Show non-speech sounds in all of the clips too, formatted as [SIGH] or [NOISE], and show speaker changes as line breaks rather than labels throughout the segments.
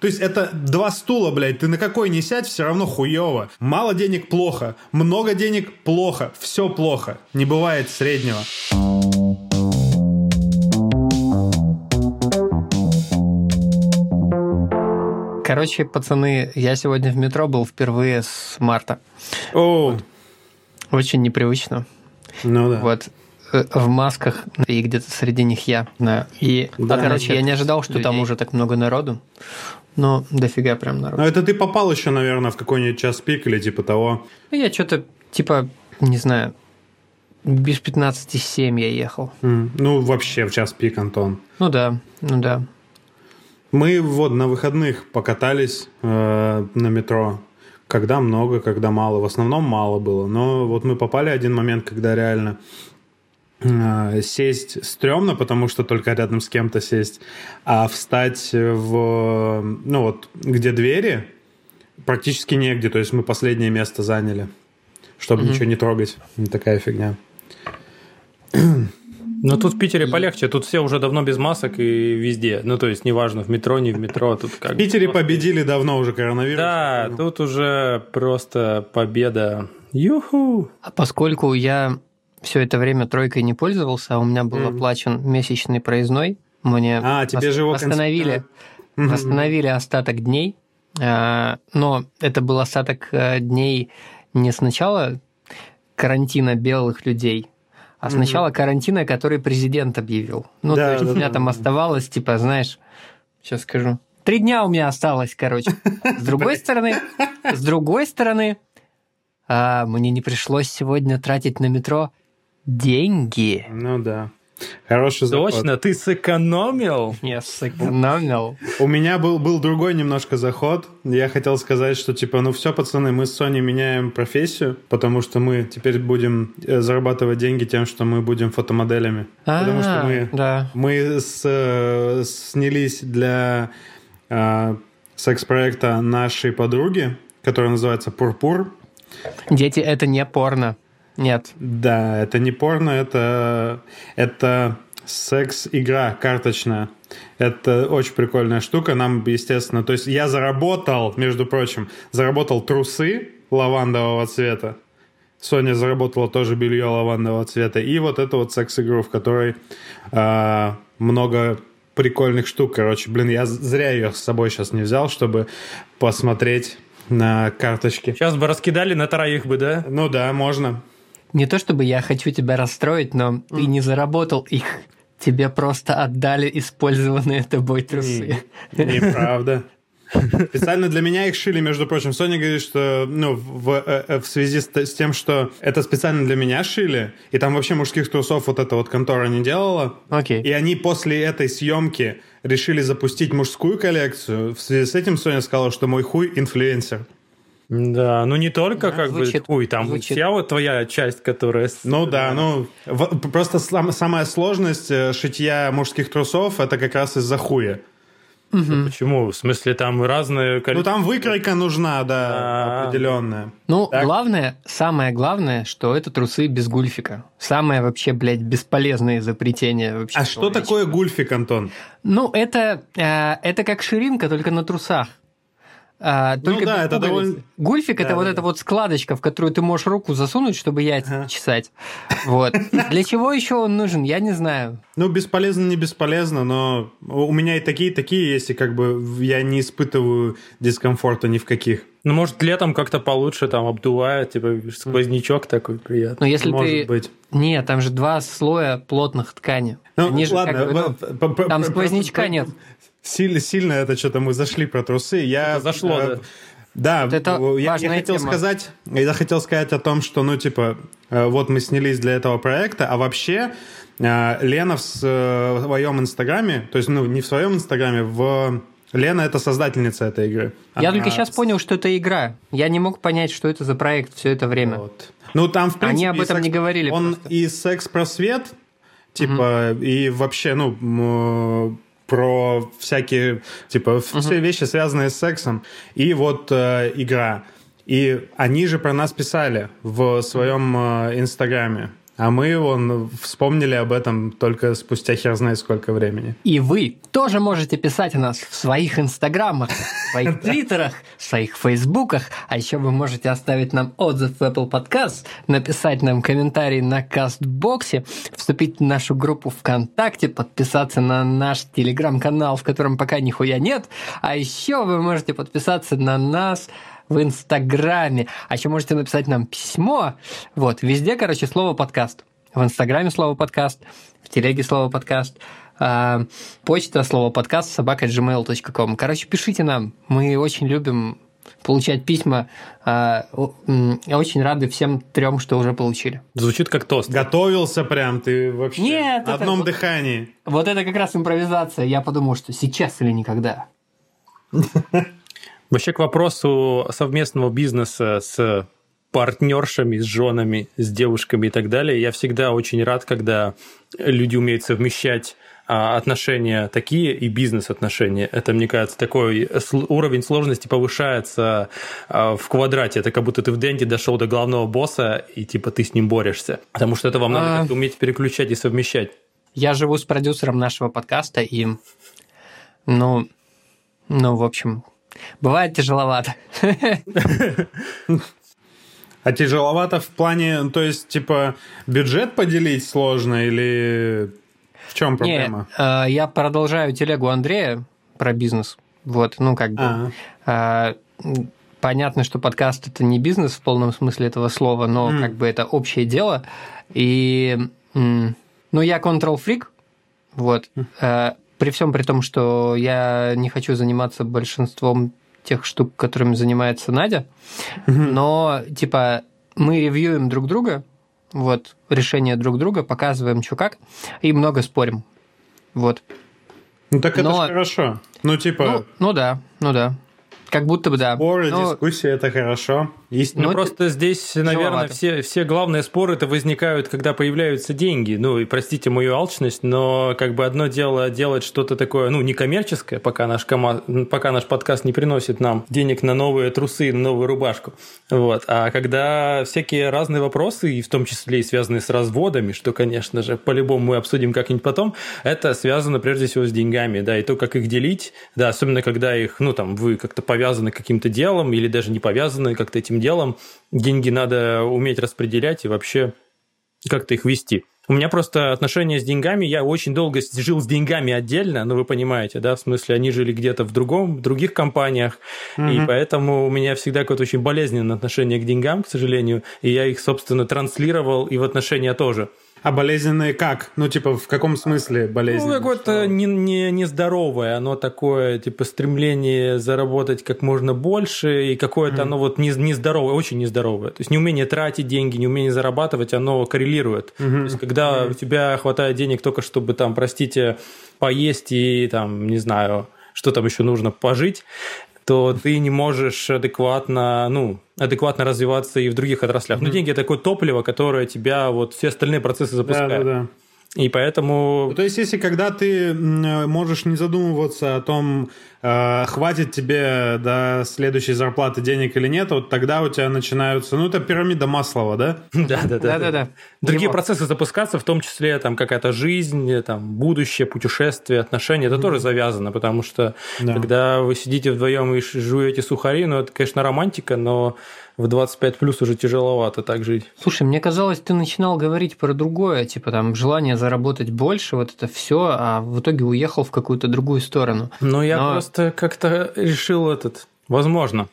То есть это два стула, блядь, ты на какой не сядь, все равно хуево. Мало денег плохо, много денег плохо, все плохо. Не бывает среднего.
Короче, пацаны, я сегодня в метро был впервые с марта.
О,
Очень непривычно.
ну да.
Вот э, в масках, и где-то среди них я. Да. И,
Да.
короче, я не ожидал, что там
людей.
уже так много народу. Но дофига прям народу.
Ну это ты попал еще, наверное, в какой-нибудь час пик или типа того.
Ну, я что-то, типа, не знаю, без 15,7 я ехал.
М, Ну, вообще в час пик, Антон.
Ну да, ну да.
Мы вот на выходных покатались э, на метро. Когда много, когда мало. В основном мало было. Но вот мы попали один момент, когда реально сесть стрёмно, потому что только рядом с кем-то сесть, а встать в... Ну вот, где двери, практически негде. То есть мы последнее место заняли, чтобы ничего не трогать. Такая фигня.
Но тут в Питере полегче, тут все уже давно без масок и везде. Ну, то есть, неважно, в метро, не в метро, тут как
В Питере победили давно уже коронавирус.
Да, тут уже просто победа. Юху!
А поскольку я все это время тройкой не пользовался, а у меня был
Мгм.
оплачен месячный проездной, мне
А, тебе же его
восстановили,
Мгм.
восстановили остаток дней, А, но это был остаток э, дней не сначала карантина белых людей, а сначала карантина, который президент объявил. Ну,
Да,
то есть
да,
у меня
да,
там
да.
оставалось, типа, знаешь, сейчас скажу, три дня у меня осталось, короче. С другой [LAUGHS] стороны, с другой стороны, а, мне не пришлось сегодня тратить на метро деньги.
Ну да. Хороший заход.
Точно, ты сэкономил?
Я сэкономил.
У меня был, был другой немножко заход. Я хотел сказать, что типа, ну все, пацаны, мы с Соней меняем профессию, потому что мы теперь будем э, зарабатывать деньги тем, что мы будем фотомоделями. потому что
А,
мы,
Да.
мы с, э, снялись для э, секс-проекта нашей подруги, который называется Пурпур.
Дети, это не порно. Нет.
Да, это не порно, это, это секс-игра карточная. Это очень прикольная штука. Нам, естественно, то есть я заработал, между прочим, заработал трусы лавандового цвета. Соня заработала тоже белье лавандового цвета. И вот эту вот секс-игру, в которой а, много прикольных штук. Короче, блин, я зря ее с собой сейчас не взял, чтобы посмотреть на карточки.
Сейчас бы раскидали на троих бы, да?
Ну да, можно.
Не то чтобы я хочу тебя расстроить, но ты не заработал их. Тебе просто отдали использованные тобой трусы.
Неправда. Специально для меня их шили, между прочим. Соня говорит, что ну, в, э, э, в связи с, с тем, что это специально для меня шили, и там вообще мужских трусов вот эта вот контора не делала,
Окей.
и они после этой съемки решили запустить мужскую коллекцию. В связи с этим Соня сказала, что мой хуй инфлюенсер.
Да, ну не только
Да,
как
звучит-
бы... Ой, там
звучит.
вся вот твоя часть, которая...
Ну да, ну в- просто сам- самая сложность э, шитья мужских трусов это как раз из-за хуя.
Почему? В смысле, там разные...
Ну там выкройка нужна, да,
А.
определенная.
Ну,
Так.
главное, самое главное, что это трусы без гульфика. Самое вообще, блядь, бесполезное изобретение вообще.
А что такое гульфик, Антон?
Ну, это, э, это как ширинка, только на трусах. А, только
Ну да, это довольно-
Гульфик это
Да,
вот
да,
эта
да.
вот складочка, в которую ты можешь руку засунуть, чтобы яйца
Ага.
чесать. Вот. Для чего еще он нужен, я не знаю.
Ну, бесполезно, не бесполезно, но у меня и такие, и такие есть, и как бы я не испытываю дискомфорта ни в каких.
Ну, может, летом как-то получше там обдувает, типа сквознячок такой приятный.
Но если
Может
ты...
быть.
Нет, там же два слоя плотных ткани.
Ну,
Они же
ладно,
как бы, ну, там сквознячка нет.
Сильно, сильно это что-то мы зашли про трусы. Я,
Это зашло,
э,
да.
Да,
Вот это
я, я хотел
тема.
сказать, я хотел сказать о том, что, ну, типа, э, вот мы снялись для этого проекта, а вообще э, Лена в своем инстаграме, то есть, ну, не в своем инстаграме, в Лена это создательница этой игры.
Я
Она-
только сейчас понял, что это игра. Я не мог понять, что это за проект все это время.
Вот. Ну, там, в принципе...
Они об этом
секс-
не говорили
Он
просто.
и секс-просвет, типа, и вообще, ну, про всякие, типа, все вещи, связанные с сексом. И вот э, игра. И они же про нас писали в своем э, инстаграме. А мы вон вспомнили об этом только спустя хер знает сколько времени.
И вы тоже можете писать о нас в своих инстаграмах, в своих [LAUGHS] твиттерах, в своих фейсбуках. А еще вы можете оставить нам отзыв в Apple Podcast, написать нам комментарий на кастбоксе, вступить в нашу группу ВКонтакте, подписаться на наш телеграм-канал, в котором пока нихуя нет. А еще вы можете подписаться на нас в Инстаграме. А еще можете написать нам письмо. Вот, везде, короче, слово подкаст. В Инстаграме слово подкаст, в телеге слово подкаст, а, почта слово подкаст собака gmail.com. Короче, пишите нам. Мы очень любим получать письма. А, очень рады всем трем, что уже получили.
Звучит как тост.
Готовился прям, ты вообще
Нет,
на одном
это,
дыхании.
Вот это как раз импровизация. Я подумал, что сейчас или никогда. [LAUGHS]
Вообще к вопросу совместного бизнеса с партнершами, с женами, с девушками и так далее. Я всегда очень рад, когда люди умеют совмещать а, отношения такие и бизнес-отношения. Это, мне кажется, такой уровень сложности повышается а, в квадрате. Это как будто ты в Денде дошел до главного босса, и типа ты с ним борешься. Потому что это вам надо как-то уметь переключать и совмещать.
Я живу с продюсером нашего подкаста, и ну, ну, в общем, Бывает тяжеловато. [LAUGHS]
А тяжеловато в плане, то есть, типа, бюджет поделить сложно или в чем проблема?
Не, э, я продолжаю телегу Андрея про бизнес. Вот, ну, как бы. А-а. Понятно, что подкаст это не бизнес в полном смысле этого слова, но mm. как бы это общее дело. И ну, я control freak, вот. Mm при всем при том, что я не хочу заниматься большинством тех штук, которыми занимается Надя, но типа мы ревьюем друг друга, вот решения друг друга, показываем, что как, и много спорим. Вот.
Ну так это но... хорошо. Ну, типа.
Ну, ну да, ну да. Как будто бы да.
Споры, но... дискуссии это хорошо.
Есть, ну, ну просто здесь, наверное, все, все главные споры это возникают, когда появляются деньги. Ну и простите мою алчность, но как бы одно дело делать что-то такое, ну, некоммерческое, пока наш, кома... пока наш подкаст не приносит нам денег на новые трусы, на новую рубашку. Вот. А когда всякие разные вопросы, и в том числе и связанные с разводами, что, конечно же, по-любому мы обсудим как-нибудь потом, это связано прежде всего с деньгами, да, и то, как их делить, да, особенно когда их, ну, там, вы как-то повязаны каким-то делом или даже не повязаны как-то этим делом, деньги надо уметь распределять и вообще как-то их вести. У меня просто отношения с деньгами, я очень долго жил с деньгами отдельно, ну вы понимаете, да, в смысле они жили где-то в другом, в других компаниях, mm-hmm. и поэтому у меня всегда какое-то очень болезненное отношение к деньгам, к сожалению, и я их, собственно, транслировал и в отношения тоже.
А болезненные как? Ну, типа, в каком смысле болезненные?
Ну, какое-то не, не, нездоровое, оно такое, типа, стремление заработать как можно больше, и какое-то mm. оно вот не, нездоровое, очень нездоровое. То есть неумение тратить деньги, неумение зарабатывать, оно коррелирует. Mm-hmm. То есть когда mm-hmm. у тебя хватает денег только чтобы, там, простите, поесть и, там, не знаю, что там еще нужно, пожить, то ты не можешь адекватно, ну, адекватно развиваться и в других отраслях. Mm-hmm. Но деньги – это такое топливо, которое тебя вот все остальные процессы запускает. Да, да, да. И поэтому...
Ну, то есть, если когда ты можешь не задумываться о том, э, хватит тебе до следующей зарплаты денег или нет, вот тогда у тебя начинаются... Ну, это пирамида Маслова, да? [LAUGHS]
Да, да, да. да, да. Другие процессы запускаться, в том числе там какая-то жизнь, там, будущее, путешествие, отношения, это тоже завязано, потому что когда вы сидите вдвоем и жуете сухари, ну, это, конечно, романтика, но в 25 плюс уже тяжеловато так жить.
Слушай, мне казалось, ты начинал говорить про другое, типа там желание заработать больше, вот это все, а в итоге уехал в какую-то другую сторону.
Ну, я Но... просто как-то решил этот, возможно.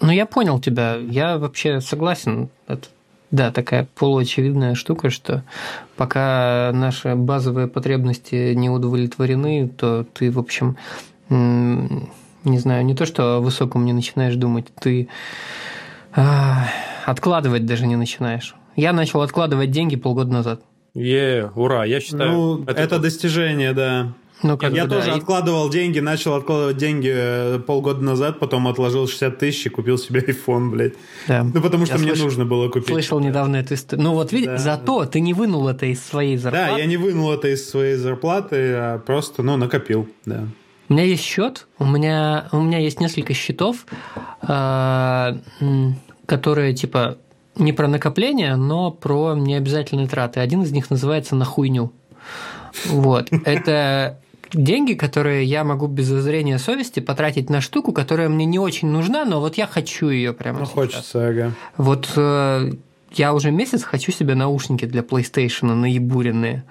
Ну, я понял тебя, я вообще согласен. Это, да, такая полуочевидная штука, что пока наши базовые потребности не удовлетворены, то ты, в общем, не знаю, не то, что о высоком не начинаешь думать, ты Откладывать даже не начинаешь. Я начал откладывать деньги полгода назад.
Е, ура, я считаю.
Ну, это, это достижение, да. Ну, как я бы, тоже да. откладывал деньги, начал откладывать деньги э, полгода назад, потом отложил 60 тысяч и купил себе iPhone, блядь. Да. Ну, потому что я мне слыш... нужно было купить.
Слышал недавно эту историю. Ну, вот видишь, да. зато ты не вынул это из своей зарплаты.
Да, я не вынул это из своей зарплаты, а просто, ну, накопил, да.
У меня есть счет, у меня, у меня есть несколько счетов, а, которые, типа, не про накопление, но про необязательные траты. Один из них называется «на хуйню». Вот. [LAUGHS] Это деньги, которые я могу без зазрения совести потратить на штуку, которая мне не очень нужна, но вот я хочу ее прямо ну, сейчас.
хочется, ага.
Вот э, я уже месяц хочу себе наушники для PlayStation наебуренные.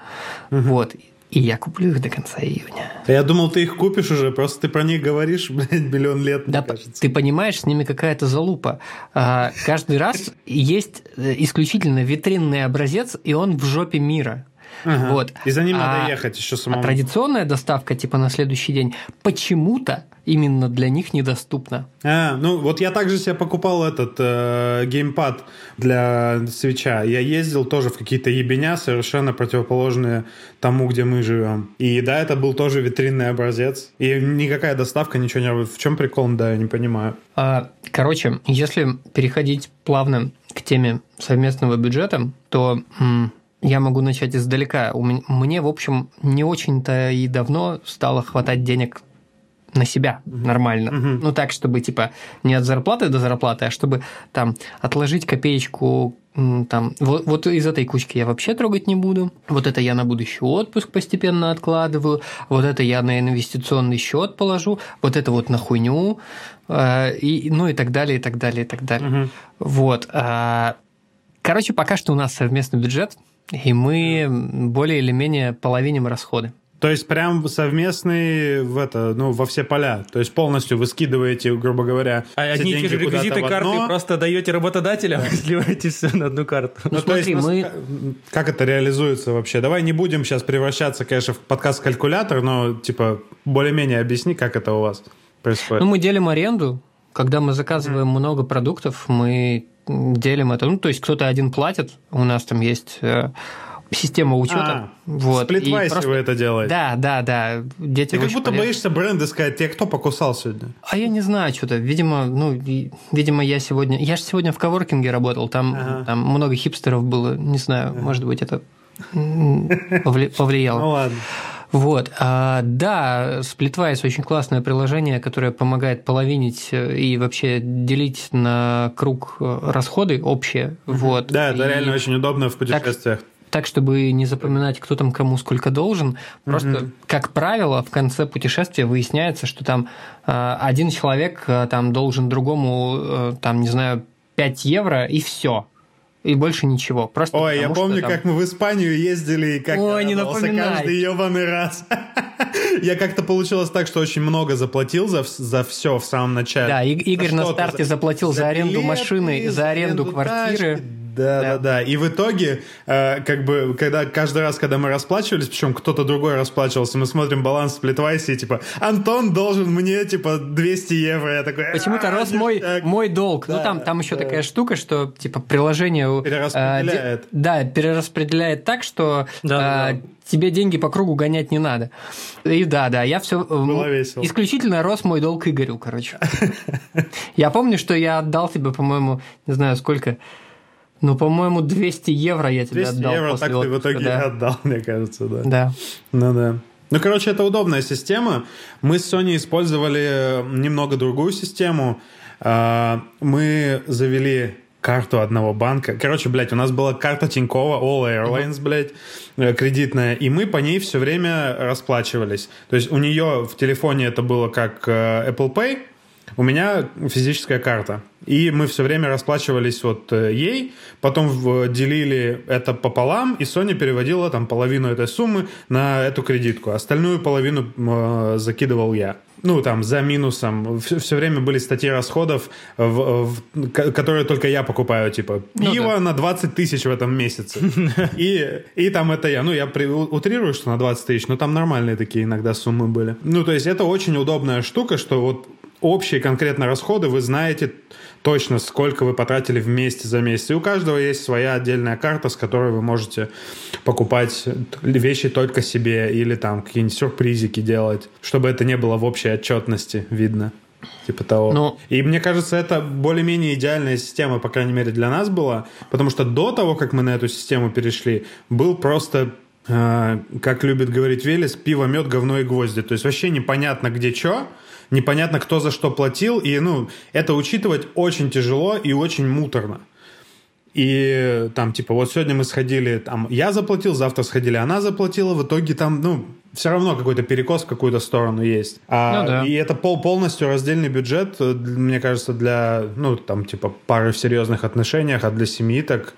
Угу. Вот. И я куплю их до конца июня.
Я думал, ты их купишь уже, просто ты про них говоришь, [LAUGHS] блядь, миллион лет,
да, кажется. Ты понимаешь, с ними какая-то залупа. А, каждый раз есть э, исключительно витринный образец, и он в жопе мира.
Ага. Вот. И за ним а, надо ехать еще самому.
А традиционная доставка, типа на следующий день, почему-то именно для них недоступна.
А, ну вот я также себе покупал этот э, геймпад для свеча. Я ездил тоже в какие-то ебеня, совершенно противоположные тому, где мы живем. И да, это был тоже витринный образец. И никакая доставка, ничего не... В чем прикол, да, я не понимаю.
А, короче, если переходить плавно к теме совместного бюджета, то я могу начать издалека. Мне, в общем, не очень-то и давно стало хватать денег на себя нормально. Uh-huh. Ну так, чтобы типа не от зарплаты до зарплаты, а чтобы там отложить копеечку там, вот, вот из этой кучки я вообще трогать не буду. Вот это я на будущий отпуск постепенно откладываю. Вот это я на инвестиционный счет положу. Вот это вот на хуйню. Э, и, ну и так далее, и так далее, и так далее. Угу. Вот. А, короче, пока что у нас совместный бюджет и мы более или менее половиним расходы.
То есть прям совместный в это, ну, во все поля. То есть полностью вы скидываете, грубо говоря,
А одни и те же реквизиты карты просто даете работодателям, сливаете все на одну карту.
Ну, ну то есть, мы... как это реализуется вообще? Давай не будем сейчас превращаться, конечно, в подкаст-калькулятор, но, типа, более-менее объясни, как это у вас происходит.
Ну, мы делим аренду. Когда мы заказываем mm. много продуктов, мы делим это. Ну, то есть кто-то один платит, у нас там есть э, система учета. А,
вот. Сплитвайсе просто... вы это делаете.
Да, да, да.
Дети Ты как будто полезны. боишься бренды сказать, тебе кто покусал сегодня?
А я не знаю, что-то. Видимо, ну, видимо, я сегодня... Я же сегодня в коворкинге работал, там, ага. там много хипстеров было, не знаю, ага. может быть, это [LAUGHS] повлияло.
Ну ладно.
Вот. А, да, Splitwise очень классное приложение, которое помогает половинить э, и вообще делить на круг э, расходы общие. Вот.
Да, это и реально очень удобно в путешествиях.
Так, так, чтобы не запоминать, кто там кому сколько должен. Просто, mm-hmm. как правило, в конце путешествия выясняется, что там э, один человек э, там должен другому, э, там, не знаю, 5 евро, и все и больше ничего. Просто
Ой, я помню, там... как мы в Испанию ездили, и как
Ой, не
каждый ебаный раз. [LAUGHS] я как-то получилось так, что очень много заплатил за, за все в самом начале.
Да, Игорь на старте заплатил за, аренду машины, за аренду квартиры.
Да, да, да. И в итоге, э, как бы, когда каждый раз, когда мы расплачивались, причем кто-то другой расплачивался, мы смотрим баланс в Плитвайсе, и типа, Антон должен мне, типа, 200 евро. Я такой,
Почему-то рос мой, мой долг. Ну, да, ну, там, там еще да. такая штука, что, типа, приложение...
Э, перераспределяет. Э,
да, перераспределяет так, что да, э, да. тебе деньги по кругу гонять не надо. И да, да, я все...
Э, Было весело.
Исключительно рос мой долг Игорю, короче. Я помню, что я отдал тебе, по-моему, не знаю сколько, ну, по-моему, 200 евро я тебе 200 отдал. 200 евро
так ты в итоге да. отдал, мне кажется, да.
Да.
Ну да. Ну, короче, это удобная система. Мы с Sony использовали немного другую систему. А, мы завели карту одного банка. Короче, блядь, у нас была карта Тинькова, All Airlines, блядь, э, кредитная, и мы по ней все время расплачивались. То есть у нее в телефоне это было как э, Apple Pay, у меня физическая карта. И мы все время расплачивались вот э, ей, потом делили это пополам, и Sony переводила там половину этой суммы на эту кредитку. Остальную половину э, закидывал я. Ну, там, за минусом. Все, все время были статьи расходов, в, в, которые только я покупаю, типа, пиво ну, да. на 20 тысяч в этом месяце. И, и там это я. Ну, я при, утрирую, что на 20 тысяч, но там нормальные такие иногда суммы были. Ну, то есть, это очень удобная штука, что вот общие конкретно расходы вы знаете точно, сколько вы потратили вместе за месяц. И у каждого есть своя отдельная карта, с которой вы можете покупать вещи только себе или там какие-нибудь сюрпризики делать, чтобы это не было в общей отчетности видно. Типа того. Но... И мне кажется, это более-менее идеальная система, по крайней мере, для нас была. Потому что до того, как мы на эту систему перешли, был просто э, как любит говорить Велес, пиво, мед, говно и гвозди. То есть вообще непонятно, где что непонятно, кто за что платил, и, ну, это учитывать очень тяжело и очень муторно. и там, типа, вот сегодня мы сходили, там, я заплатил, завтра сходили, она заплатила, в итоге там, ну, все равно какой-то перекос в какую-то сторону есть. А, ну, да. И это пол, полностью раздельный бюджет, э, мне кажется, для, ну, там, типа, пары в серьезных отношениях, а для семьи так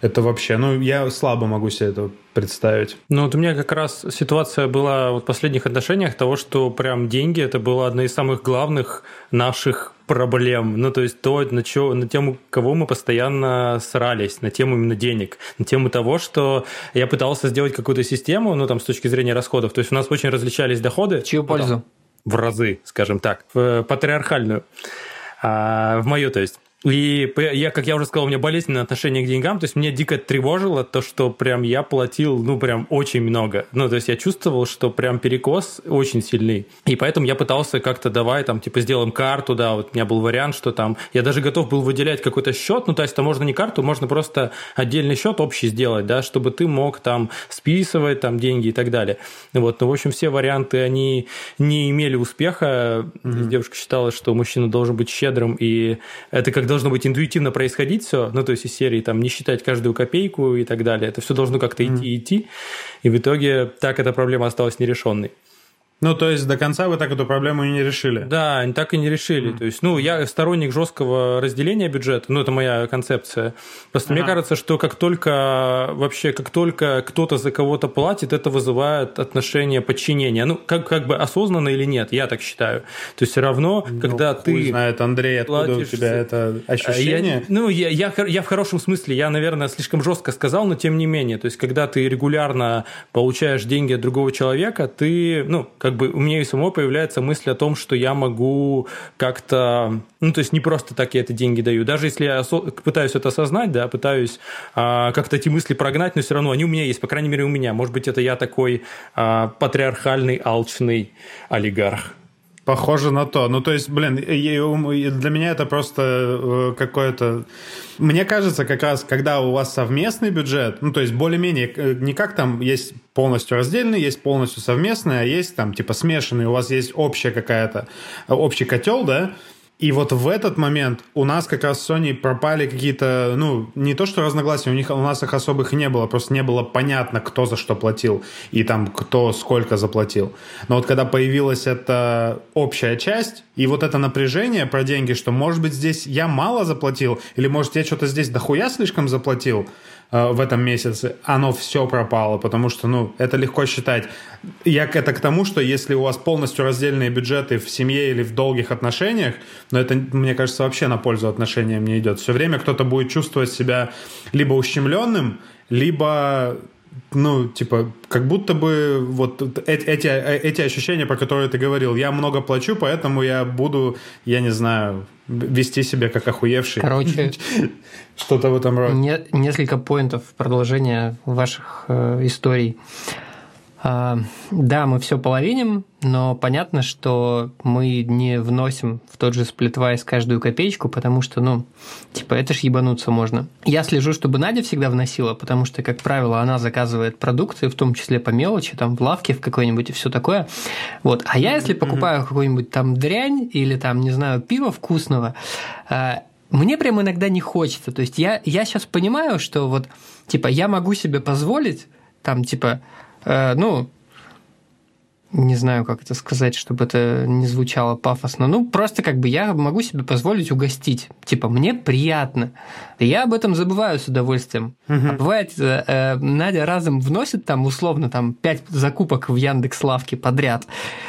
это вообще, ну, я слабо могу себе это представить.
Ну, вот у меня как раз ситуация была вот в последних отношениях того, что прям деньги это было одно из самых главных наших проблем. Ну, то есть то, на, чё, на тему кого мы постоянно срались, на тему именно денег, на тему того, что я пытался сделать какую-то систему, ну, там, с точки зрения расходов. То есть у нас очень различались доходы.
В чью пользу?
В разы, скажем так, в патриархальную. А, в мою, то есть. И я, как я уже сказал, у меня болезненное отношение к деньгам, то есть мне дико тревожило то, что прям я платил, ну, прям очень много. Ну, то есть я чувствовал, что прям перекос очень сильный. И поэтому я пытался как-то давай там, типа, сделаем карту, да, вот у меня был вариант, что там, я даже готов был выделять какой-то счет, ну, то есть это можно не карту, можно просто отдельный счет общий сделать, да, чтобы ты мог там списывать там деньги и так далее. Вот, ну, в общем, все варианты, они не имели успеха. Mm-hmm. Девушка считала, что мужчина должен быть щедрым, и это когда должно быть интуитивно происходить все, ну, то есть из серии там не считать каждую копейку и так далее. Это все должно как-то идти mm. идти. И в итоге так эта проблема осталась нерешенной.
Ну, то есть до конца вы так эту проблему и не решили?
Да, так и не решили. Mm. То есть, ну, я сторонник жесткого разделения бюджета, ну, это моя концепция. Просто ага. мне кажется, что как только вообще, как только кто-то за кого-то платит, это вызывает отношение подчинения. Ну, как, как бы осознанно или нет, я так считаю. То есть, все равно, ну, когда ты...
знает, Андрей, откуда платишь... у тебя это ощущение?
Я, ну, я, я, я в хорошем смысле, я, наверное, слишком жестко сказал, но тем не менее. То есть, когда ты регулярно получаешь деньги от другого человека, ты, ну, как бы у меня и самого появляется мысль о том, что я могу как-то, ну, то есть не просто так я это деньги даю. Даже если я пытаюсь это осознать, да, пытаюсь а, как-то эти мысли прогнать, но все равно они у меня есть, по крайней мере, у меня. Может быть, это я такой а, патриархальный, алчный олигарх.
Похоже на то. Ну, то есть, блин, для меня это просто э, какое-то... Мне кажется, как раз, когда у вас совместный бюджет, ну, то есть, более-менее, э, не как там есть полностью раздельный, есть полностью совместный, а есть там, типа, смешанный, у вас есть общая какая-то, общий котел, да, и вот в этот момент у нас как раз с Sony пропали какие-то, ну, не то что разногласия, у них у нас их особых не было, просто не было понятно, кто за что платил и там кто сколько заплатил. Но вот когда появилась эта общая часть и вот это напряжение про деньги, что может быть здесь я мало заплатил или может я что-то здесь дохуя слишком заплатил, в этом месяце, оно все пропало, потому что, ну, это легко считать. Я это к тому, что если у вас полностью раздельные бюджеты в семье или в долгих отношениях, но это, мне кажется, вообще на пользу отношениям не идет. Все время кто-то будет чувствовать себя либо ущемленным, либо ну, типа, как будто бы вот эти, эти ощущения, про которые ты говорил, я много плачу, поэтому я буду, я не знаю, вести себя как охуевший.
Короче, [LAUGHS]
что-то в этом роде.
Не, несколько поинтов продолжения ваших э, историй. А, да, мы все половиним, но понятно, что мы не вносим в тот же сплитвайс каждую копеечку, потому что, ну, типа, это ж ебануться можно. Я слежу, чтобы Надя всегда вносила, потому что, как правило, она заказывает продукты, в том числе по мелочи, там, в лавке в какой-нибудь и все такое. Вот. А я, если покупаю какую-нибудь там дрянь или там, не знаю, пиво вкусного, а, мне прям иногда не хочется. То есть я, я сейчас понимаю, что вот, типа, я могу себе позволить, там, типа, ну, не знаю, как это сказать, чтобы это не звучало пафосно. Ну, просто как бы я могу себе позволить угостить. Типа, мне приятно. Я об этом забываю с удовольствием. Угу. А бывает, э, э, Надя разом вносит там условно там пять закупок в Яндекс Лавке подряд.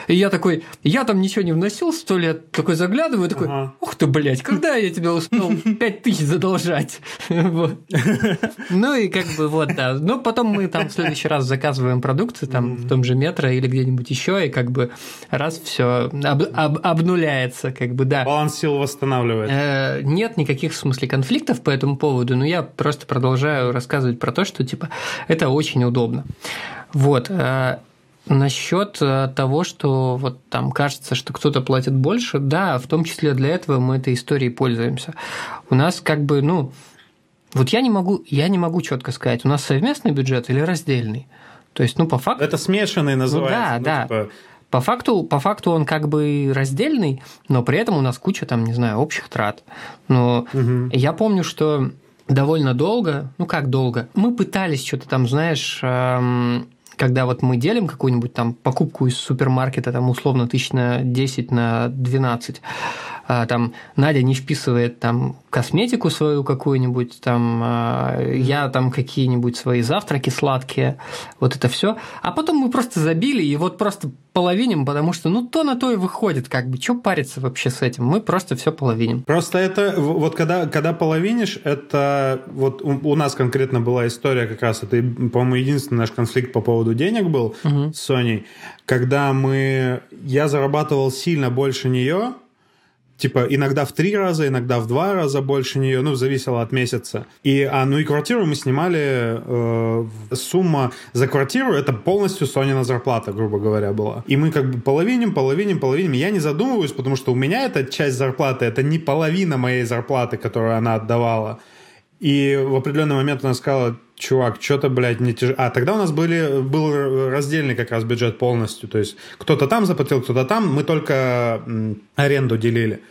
И я такой, я там ничего не вносил сто лет, такой заглядываю, такой, ага. ух ты, блядь, когда я тебе успел пять тысяч задолжать? [LAUGHS] Ну и как бы вот, да. Ну, потом мы там в следующий раз заказываем продукты там в том же метро или где-нибудь еще, и как бы раз все об, об, обнуляется, как бы, да.
Баланс сил восстанавливает.
Э, нет никаких, в смысле, конфликтов по этому поводу, но я просто продолжаю рассказывать про то, что, типа, это очень удобно. Вот. Э, Насчет э, того, что вот там кажется, что кто-то платит больше, да, в том числе для этого мы этой историей пользуемся. У нас как бы, ну, вот я не могу, я не могу четко сказать, у нас совместный бюджет или раздельный. То есть, ну, по факту...
Это смешанный называется.
Ну, да, ну, да. Типа... По факту, по факту он как бы раздельный, но при этом у нас куча там, не знаю, общих трат. Но угу. я помню, что довольно долго, ну как долго, мы пытались что-то там, знаешь, эм, когда вот мы делим какую-нибудь там покупку из супермаркета, там условно тысяч на 10, на 12, а, там Надя не вписывает там косметику свою какую-нибудь, там а, я там какие-нибудь свои завтраки сладкие, вот это все, а потом мы просто забили и вот просто половиним, потому что ну то на то и выходит, как бы, что париться вообще с этим, мы просто все половиним.
Просто это, вот когда, когда половинишь, это вот у, у нас конкретно была история как раз, это, по-моему, единственный наш конфликт по поводу денег был угу. с Соней, когда мы, я зарабатывал сильно больше нее, типа иногда в три раза, иногда в два раза больше нее, ну, зависело от месяца. И, а, ну и квартиру мы снимали, э, сумма за квартиру это полностью Сонина зарплата, грубо говоря, была. И мы как бы половиним, половиним, половиним. Я не задумываюсь, потому что у меня эта часть зарплаты, это не половина моей зарплаты, которую она отдавала. И в определенный момент она сказала, чувак, что-то, блядь, не тяжело. А, тогда у нас были, был раздельный как раз бюджет полностью. То есть кто-то там заплатил, кто-то там. Мы только аренду делили.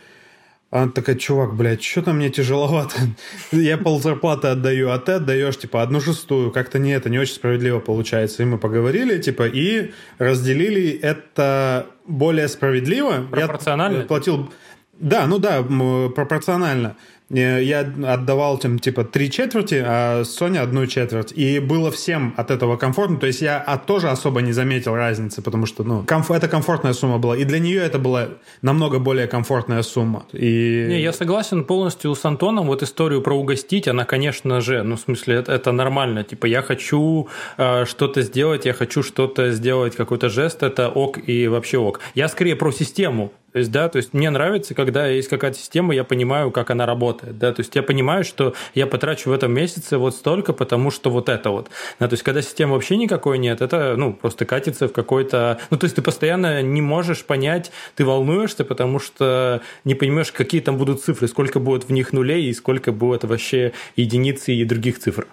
Она такая, чувак, блядь, что-то мне тяжеловато. [LAUGHS] Я пол зарплаты отдаю, а ты отдаешь, типа, одну шестую. Как-то не это, не очень справедливо получается. И мы поговорили, типа, и разделили это более справедливо.
Пропорционально?
Я платил... Да, ну да, пропорционально. Э, я отдавал там типа три четверти, а Соня одну четверть. И было всем от этого комфортно. То есть я а, тоже особо не заметил разницы, потому что, ну, комф- это комфортная сумма была. И для нее это была намного более комфортная сумма. И...
Не, я согласен полностью с Антоном. Вот историю про угостить, она, конечно же, ну, в смысле, это, это нормально. Типа, я хочу э, что-то сделать, я хочу что-то сделать, какой-то жест, это ок и вообще ок. Я скорее про систему. То есть, да, то есть мне нравится, когда есть какая-то система, я понимаю, как она работает, да, то есть я понимаю, что я потрачу в этом месяце вот столько, потому что вот это вот. Да, то есть когда системы вообще никакой нет, это, ну, просто катится в какой-то... Ну, то есть ты постоянно не можешь понять, ты волнуешься, потому что не понимаешь, какие там будут цифры, сколько будет в них нулей и сколько будет вообще единиц и других цифр.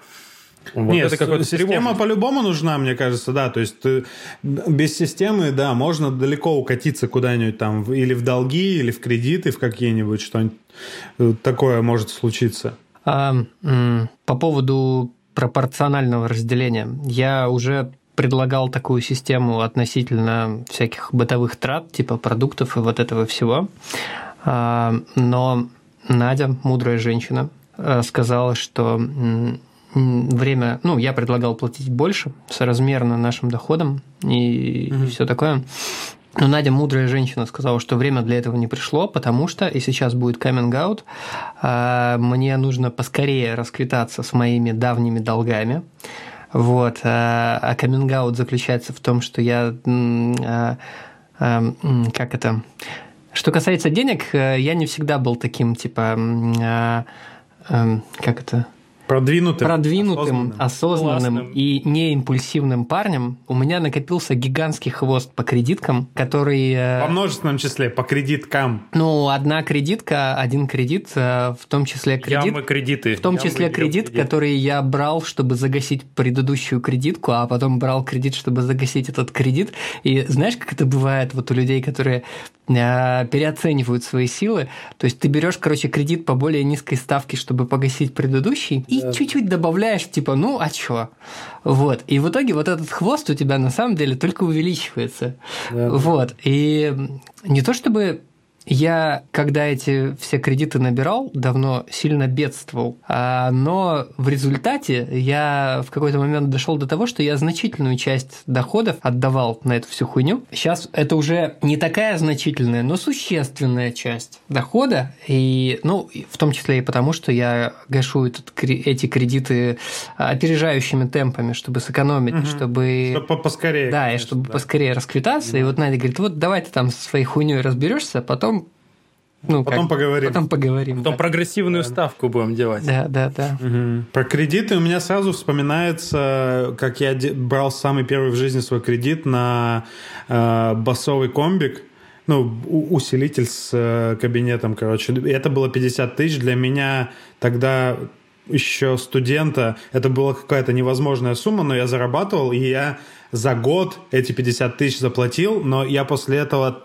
Вот Нет, это какой-то система по-любому нужна, мне кажется, да. То есть ты, без системы, да, можно далеко укатиться куда-нибудь там или в долги, или в кредиты, в какие-нибудь, что-нибудь э, такое может случиться.
А, по поводу пропорционального разделения. Я уже предлагал такую систему относительно всяких бытовых трат, типа продуктов и вот этого всего. А, но Надя, мудрая женщина, э, сказала, что время, ну, я предлагал платить больше, соразмерно нашим доходам и, mm-hmm. и все такое. Но Надя, мудрая женщина, сказала, что время для этого не пришло, потому что, и сейчас будет каминг аут, мне нужно поскорее расквитаться с моими давними долгами. Вот. А каминг заключается в том, что я... А, а, как это? Что касается денег, э, я не всегда был таким, типа... А, как это?
Продвинутым,
продвинутым, осознанным, осознанным и неимпульсивным парнем у меня накопился гигантский хвост по кредиткам, который...
Э, Во множественном числе, по кредиткам.
Ну, одна кредитка, один кредит, э, в том числе кредит...
Ямы кредиты.
В том Ямы числе кредит, кредит, который я брал, чтобы загасить предыдущую кредитку, а потом брал кредит, чтобы загасить этот кредит. И знаешь, как это бывает вот у людей, которые переоценивают свои силы? То есть ты берешь, короче, кредит по более низкой ставке, чтобы погасить предыдущий, и чуть-чуть добавляешь, типа, ну, а чё? Вот. И в итоге вот этот хвост у тебя на самом деле только увеличивается. Да. Вот. И не то чтобы я, когда эти все кредиты набирал, давно сильно бедствовал. А, но в результате я в какой-то момент дошел до того, что я значительную часть доходов отдавал на эту всю хуйню. Сейчас это уже не такая значительная, но существенная часть дохода. И, ну, в том числе и потому, что я гашу этот, эти кредиты опережающими темпами, чтобы сэкономить, угу. чтобы...
Чтобы поскорее.
Да, конечно, и чтобы да. поскорее расквитаться. Угу. И вот Надя говорит, вот давай ты там со своей хуйней разберешься, потом
ну, потом как, поговорим.
Потом поговорим.
Потом да. прогрессивную да. ставку будем делать.
Да, да, да.
Угу. Про кредиты у меня сразу вспоминается, как я брал самый первый в жизни свой кредит на э, басовый комбик. Ну, усилитель с э, кабинетом, короче. Это было 50 тысяч. Для меня тогда еще студента, это была какая-то невозможная сумма, но я зарабатывал, и я за год эти 50 тысяч заплатил, но я после этого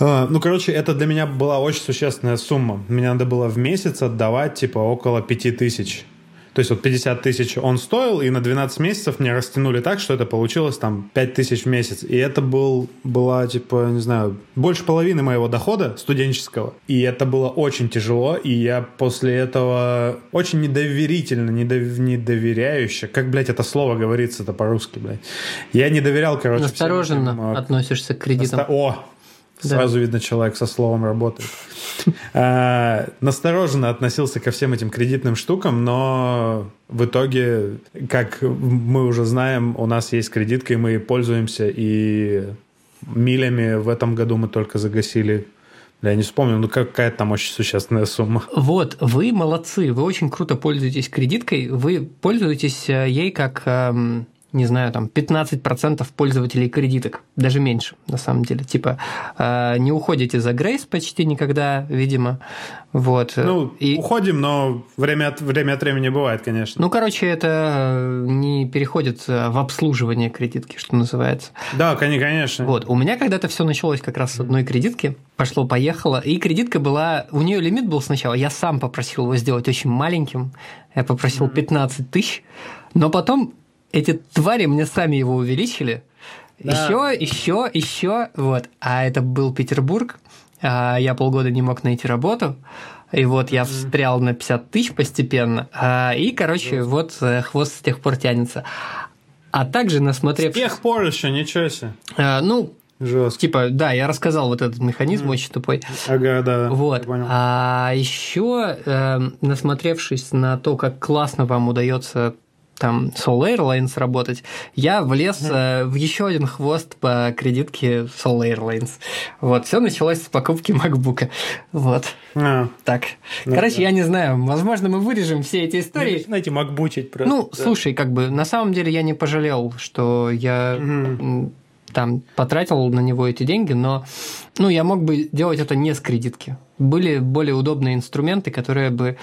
ну, короче, это для меня была очень существенная сумма. Мне надо было в месяц отдавать, типа, около 5 тысяч. То есть вот 50 тысяч он стоил, и на 12 месяцев мне растянули так, что это получилось там 5 тысяч в месяц. И это был, была, типа, не знаю, больше половины моего дохода студенческого. И это было очень тяжело, и я после этого очень недоверительно, недов... недоверяюще, как, блядь, это слово говорится-то по-русски, блядь. Я не доверял, короче,
Настороженно этим, а, относишься к кредитам. Насто...
О, Сразу да. видно, человек со словом работает. [LAUGHS] А, настороженно относился ко всем этим кредитным штукам, но в итоге, как мы уже знаем, у нас есть кредитка, и мы пользуемся, и милями в этом году мы только загасили я не вспомню, ну какая там очень существенная сумма.
Вот, вы молодцы, вы очень круто пользуетесь кредиткой, вы пользуетесь э, ей как эм, не знаю, там 15% пользователей кредиток, даже меньше, на самом деле. Типа, э, не уходите за Грейс почти никогда, видимо. Вот.
Ну, и... уходим, но время от, время от времени бывает, конечно.
Ну, короче, это э, не переходит в обслуживание кредитки, что называется.
Да, конечно.
Вот. У меня когда-то все началось как раз с одной кредитки. Пошло-поехало. И кредитка была... У нее лимит был сначала. Я сам попросил его сделать очень маленьким. Я попросил 15 тысяч. Но потом эти твари мне сами его увеличили. Да. Еще, еще, еще, вот. А это был Петербург. А я полгода не мог найти работу. И вот я встрял на 50 тысяч постепенно. А, и, короче, вот э, хвост с тех пор тянется. А также насмотрев...
С тех пор еще, ничего себе.
А, ну, Жестко. Типа, да, я рассказал вот этот механизм mm. очень тупой.
Ага, да.
Вот. А еще, э, насмотревшись на то, как классно вам удается там Soul Airlines работать, я влез mm-hmm. в еще один хвост по кредитке Soul Airlines. Вот, все началось с покупки MacBook. Вот. А. Так. Ну, Короче, да. я не знаю, возможно, мы вырежем все эти истории.
Не начинайте макбучить просто.
Ну, да. слушай, как бы, на самом деле я не пожалел, что я mm-hmm. там потратил на него эти деньги, но ну, я мог бы делать это не с кредитки. Были более удобные инструменты, которые бы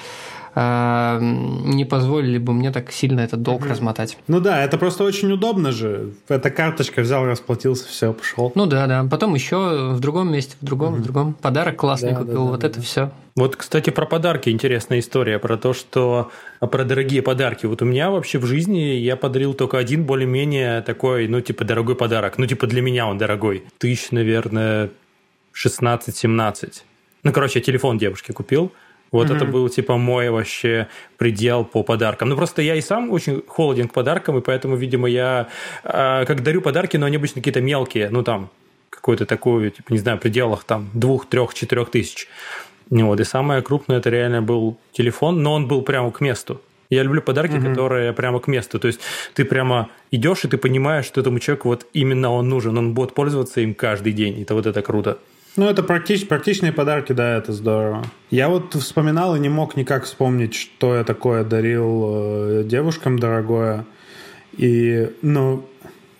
не позволили бы мне так сильно этот долг mm-hmm. размотать.
Ну да, это просто очень удобно же. Эта карточка взял, расплатился, все, пошел.
Ну да, да. Потом еще в другом месте, в другом, mm-hmm. в другом. Подарок классный да, купил, да, да, вот да, это да. все.
Вот, кстати, про подарки интересная история, про то, что про дорогие подарки. Вот у меня вообще в жизни я подарил только один более-менее такой, ну, типа, дорогой подарок. Ну, типа, для меня он дорогой. Тысяч, наверное, 16-17. Ну, короче, телефон девушке купил. Вот mm-hmm. это был типа мой вообще предел по подаркам. Ну просто я и сам очень холоден к подаркам, и поэтому, видимо, я э, как дарю подарки, но они обычно какие-то мелкие, ну там какой-то такой, типа, не знаю, в пределах там двух, трех, четырех тысяч. Вот, и самое крупное это реально был телефон, но он был прямо к месту. Я люблю подарки, угу. которые прямо к месту. То есть ты прямо идешь, и ты понимаешь, что этому человеку вот именно он нужен. Он будет пользоваться им каждый день. Это вот это круто.
Ну, это практич, практичные подарки, да, это здорово. Я вот вспоминал и не мог никак вспомнить, что я такое дарил э, девушкам дорогое. И, ну,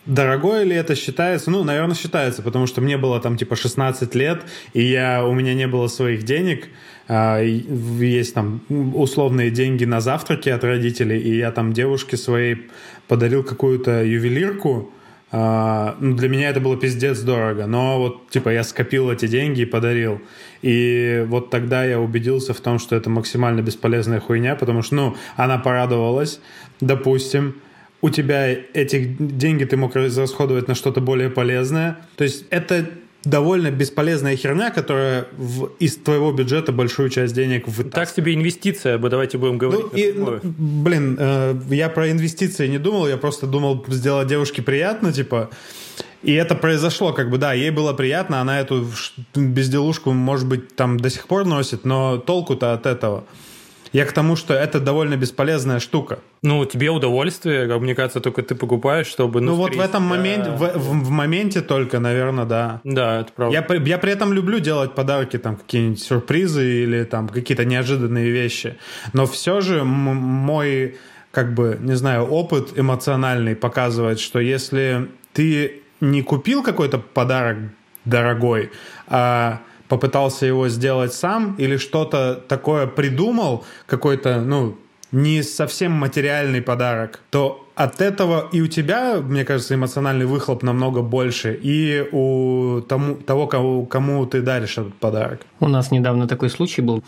Дорогое ли это считается? Ну, наверное, считается, потому что мне было там типа 16 лет, и я, у меня не было своих денег. А, есть там условные деньги на завтраки от родителей, и я там девушке своей подарил какую-то ювелирку, Uh, ну, для меня это было пиздец дорого, но вот, типа, я скопил эти деньги и подарил. И вот тогда я убедился в том, что это максимально бесполезная хуйня, потому что, ну, она порадовалась, допустим, у тебя эти деньги ты мог расходовать на что-то более полезное. То есть это довольно бесполезная херня, которая в, из твоего бюджета большую часть денег вытаскивает.
Так себе инвестиция, давайте будем говорить.
Ну, и, ну, блин, э, я про инвестиции не думал, я просто думал сделать девушке приятно, типа... И это произошло, как бы, да, ей было приятно, она эту безделушку, может быть, там до сих пор носит, но толку-то от этого. Я к тому, что это довольно бесполезная штука.
Ну, тебе удовольствие, как мне кажется, только ты покупаешь, чтобы...
Ну, ну вот в этом моменте, в, в, в моменте только, наверное, да.
Да, это правда.
Я, я при этом люблю делать подарки, там, какие-нибудь сюрпризы или там какие-то неожиданные вещи. Но все же мой, как бы, не знаю, опыт эмоциональный показывает, что если ты не купил какой-то подарок дорогой, а попытался его сделать сам или что-то такое придумал, какой-то, ну, не совсем материальный подарок, то от этого и у тебя, мне кажется, эмоциональный выхлоп намного больше, и у тому, того, кому, кому ты даришь этот подарок.
У нас недавно такой случай был.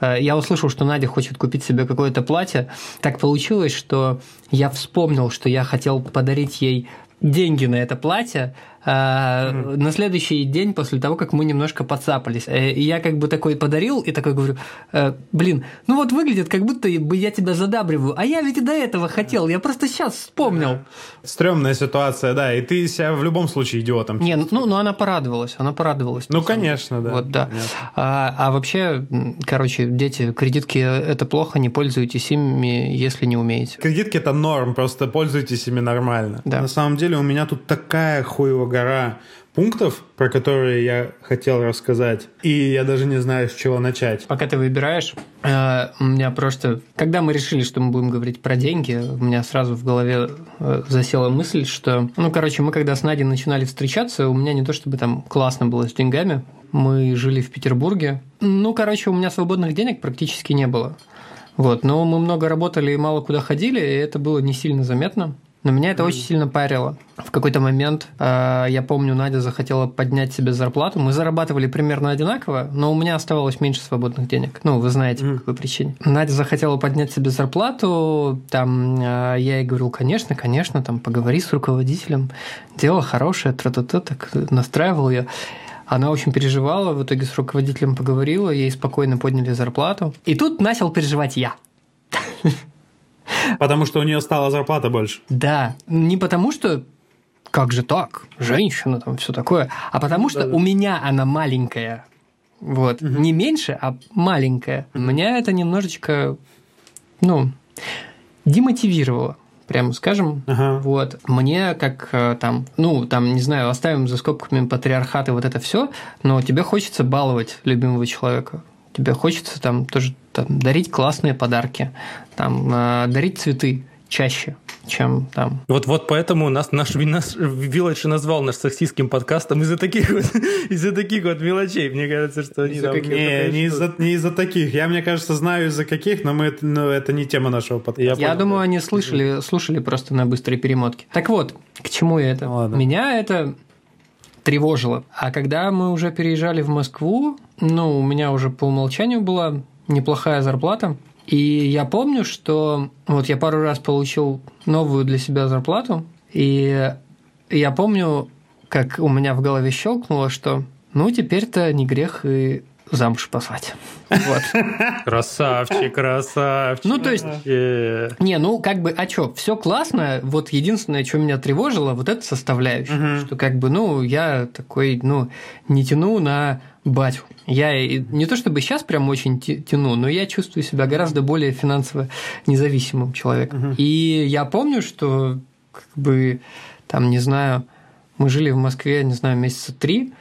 Э, я услышал, что Надя хочет купить себе какое-то платье. Так получилось, что я вспомнил, что я хотел подарить ей деньги на это платье, mm-hmm. на следующий день после того, как мы немножко подцапались. Э, и я как бы такой подарил и такой говорю, э, блин, ну вот выглядит, как будто бы я тебя задабриваю, а я ведь и до этого хотел, я просто сейчас вспомнил.
Стремная ситуация, да, и ты себя в любом случае идиотом.
Не, ну, ну она порадовалась, она порадовалась.
Ну, конечно, да.
Вот, да. А, а вообще, короче, дети, кредитки – это плохо, не пользуйтесь ими, если не умеете.
Кредитки – это норм, просто пользуйтесь ими нормально. Да. На самом деле у меня тут такая хуево гора пунктов, про которые я хотел рассказать. И я даже не знаю, с чего начать.
Пока ты выбираешь, э, у меня просто... Когда мы решили, что мы будем говорить про деньги, у меня сразу в голове э, засела мысль, что... Ну, короче, мы когда с Надей начинали встречаться, у меня не то чтобы там классно было с деньгами. Мы жили в Петербурге. Ну, короче, у меня свободных денег практически не было. Вот, но мы много работали и мало куда ходили, и это было не сильно заметно. Но меня это mm. очень сильно парило. В какой-то момент, э, я помню, Надя захотела поднять себе зарплату. Мы зарабатывали примерно одинаково, но у меня оставалось меньше свободных денег. Ну, вы знаете, mm. по какой причине. Надя захотела поднять себе зарплату. Там э, я ей говорил, конечно, конечно, там поговори с руководителем. Дело хорошее, тра-та-та, так настраивал ее. Она очень переживала, в итоге с руководителем поговорила, ей спокойно подняли зарплату. И тут начал переживать я.
Потому что у нее стала зарплата больше.
Да, не потому что как же так, женщина там все такое, а потому что да, у меня она маленькая, вот, угу. не меньше, а маленькая. Угу. Меня это немножечко, ну, демотивировало прямо скажем. Ага. Вот. Мне как э, там, ну, там, не знаю, оставим за скобками патриархат и вот это все, но тебе хочется баловать любимого человека тебе хочется там тоже там, дарить классные подарки, там, э, дарить цветы чаще, чем там.
Вот, вот поэтому нас наш, наш Вилледж назвал наш сексистским подкастом из-за таких вот [LAUGHS] из-за таких вот мелочей. Мне кажется, что
они там... Не, не из-за, не из-за таких. Я, мне кажется, знаю из-за каких, но, мы, но это не тема нашего подкаста.
Я, Я понял, думаю, да. они слышали, слушали просто на быстрой перемотке. Так вот, к чему я это? Ладно. Меня это тревожило. А когда мы уже переезжали в Москву, ну, у меня уже по умолчанию была неплохая зарплата. И я помню, что вот я пару раз получил новую для себя зарплату, и я помню, как у меня в голове щелкнуло, что ну теперь-то не грех и замуж послать. Вот. [LAUGHS]
Красавчик, красавчик.
Ну, то есть, не, ну, как бы, а что, все классно, вот единственное, что меня тревожило, вот эта составляющая, что как бы, ну, я такой, ну, не тяну на батю. Я не то чтобы сейчас прям очень тяну, но я чувствую себя гораздо более финансово независимым человеком. И я помню, что как бы там, не знаю, мы жили в Москве, не знаю, месяца три,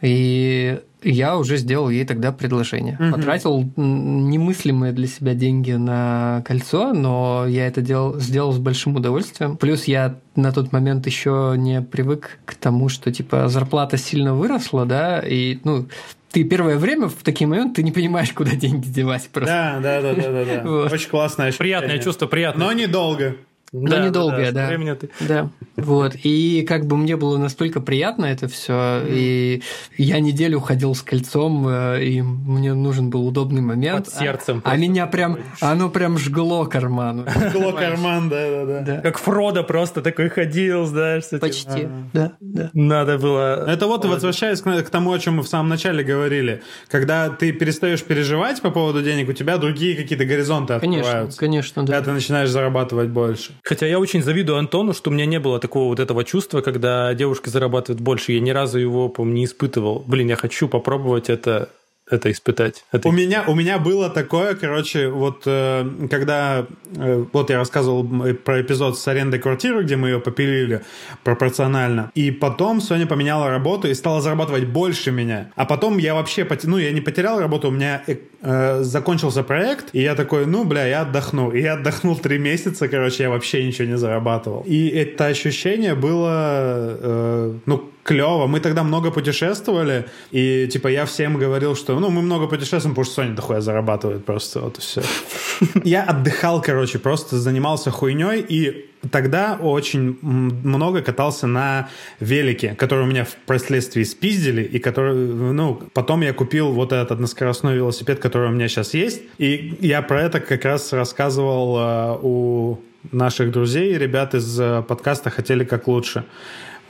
и я уже сделал ей тогда предложение. Угу. Потратил немыслимые для себя деньги на кольцо, но я это делал, сделал с большим удовольствием. Плюс я на тот момент еще не привык к тому, что типа зарплата сильно выросла, да, и ну ты первое время в такие моменты ты не понимаешь, куда деньги девать
просто. Да, да, да, да, да. да. [LAUGHS] Вот. Очень классное ощущение.
Приятное чувство, приятное.
Но недолго.
Но да, недолгое, да. Да. Ты... да. Вот. И как бы мне было настолько приятно это все. Mm. И я неделю ходил с кольцом, э, и мне нужен был удобный момент.
Под сердцем.
А, а меня прям, оно прям жгло карман. [LAUGHS]
Жгло карман, да, да, да.
Как Фродо просто такой ходил, знаешь.
Почти, да, да.
Надо было...
Это вот возвращаясь к тому, о чем мы в самом начале говорили. Когда ты перестаешь переживать по поводу денег, у тебя другие какие-то горизонты
открываются. Конечно, конечно,
да. Когда ты начинаешь зарабатывать больше.
Хотя я очень завидую Антону, что у меня не было такого вот этого чувства, когда девушка зарабатывает больше. Я ни разу его, по не испытывал. Блин, я хочу попробовать это это испытать. Это...
У меня у меня было такое, короче, вот э, когда э, вот я рассказывал про эпизод с арендой квартиры, где мы ее попилили пропорционально, и потом Соня поменяла работу и стала зарабатывать больше меня, а потом я вообще ну я не потерял работу, у меня э, закончился проект, и я такой, ну, бля, я отдохну. И я отдохнул три месяца, короче, я вообще ничего не зарабатывал. И это ощущение было, э, ну, клево. Мы тогда много путешествовали, и, типа, я всем говорил, что, ну, мы много путешествуем, потому что Соня дохуя зарабатывает просто, вот и все. [LAUGHS] Я отдыхал, короче, просто занимался хуйней, и тогда очень много катался на велике, который у меня впоследствии спиздили, и который, ну, потом я купил вот этот односкоростной велосипед, который у меня сейчас есть, и я про это как раз рассказывал э, у наших друзей, ребят из э, подкаста «Хотели как лучше»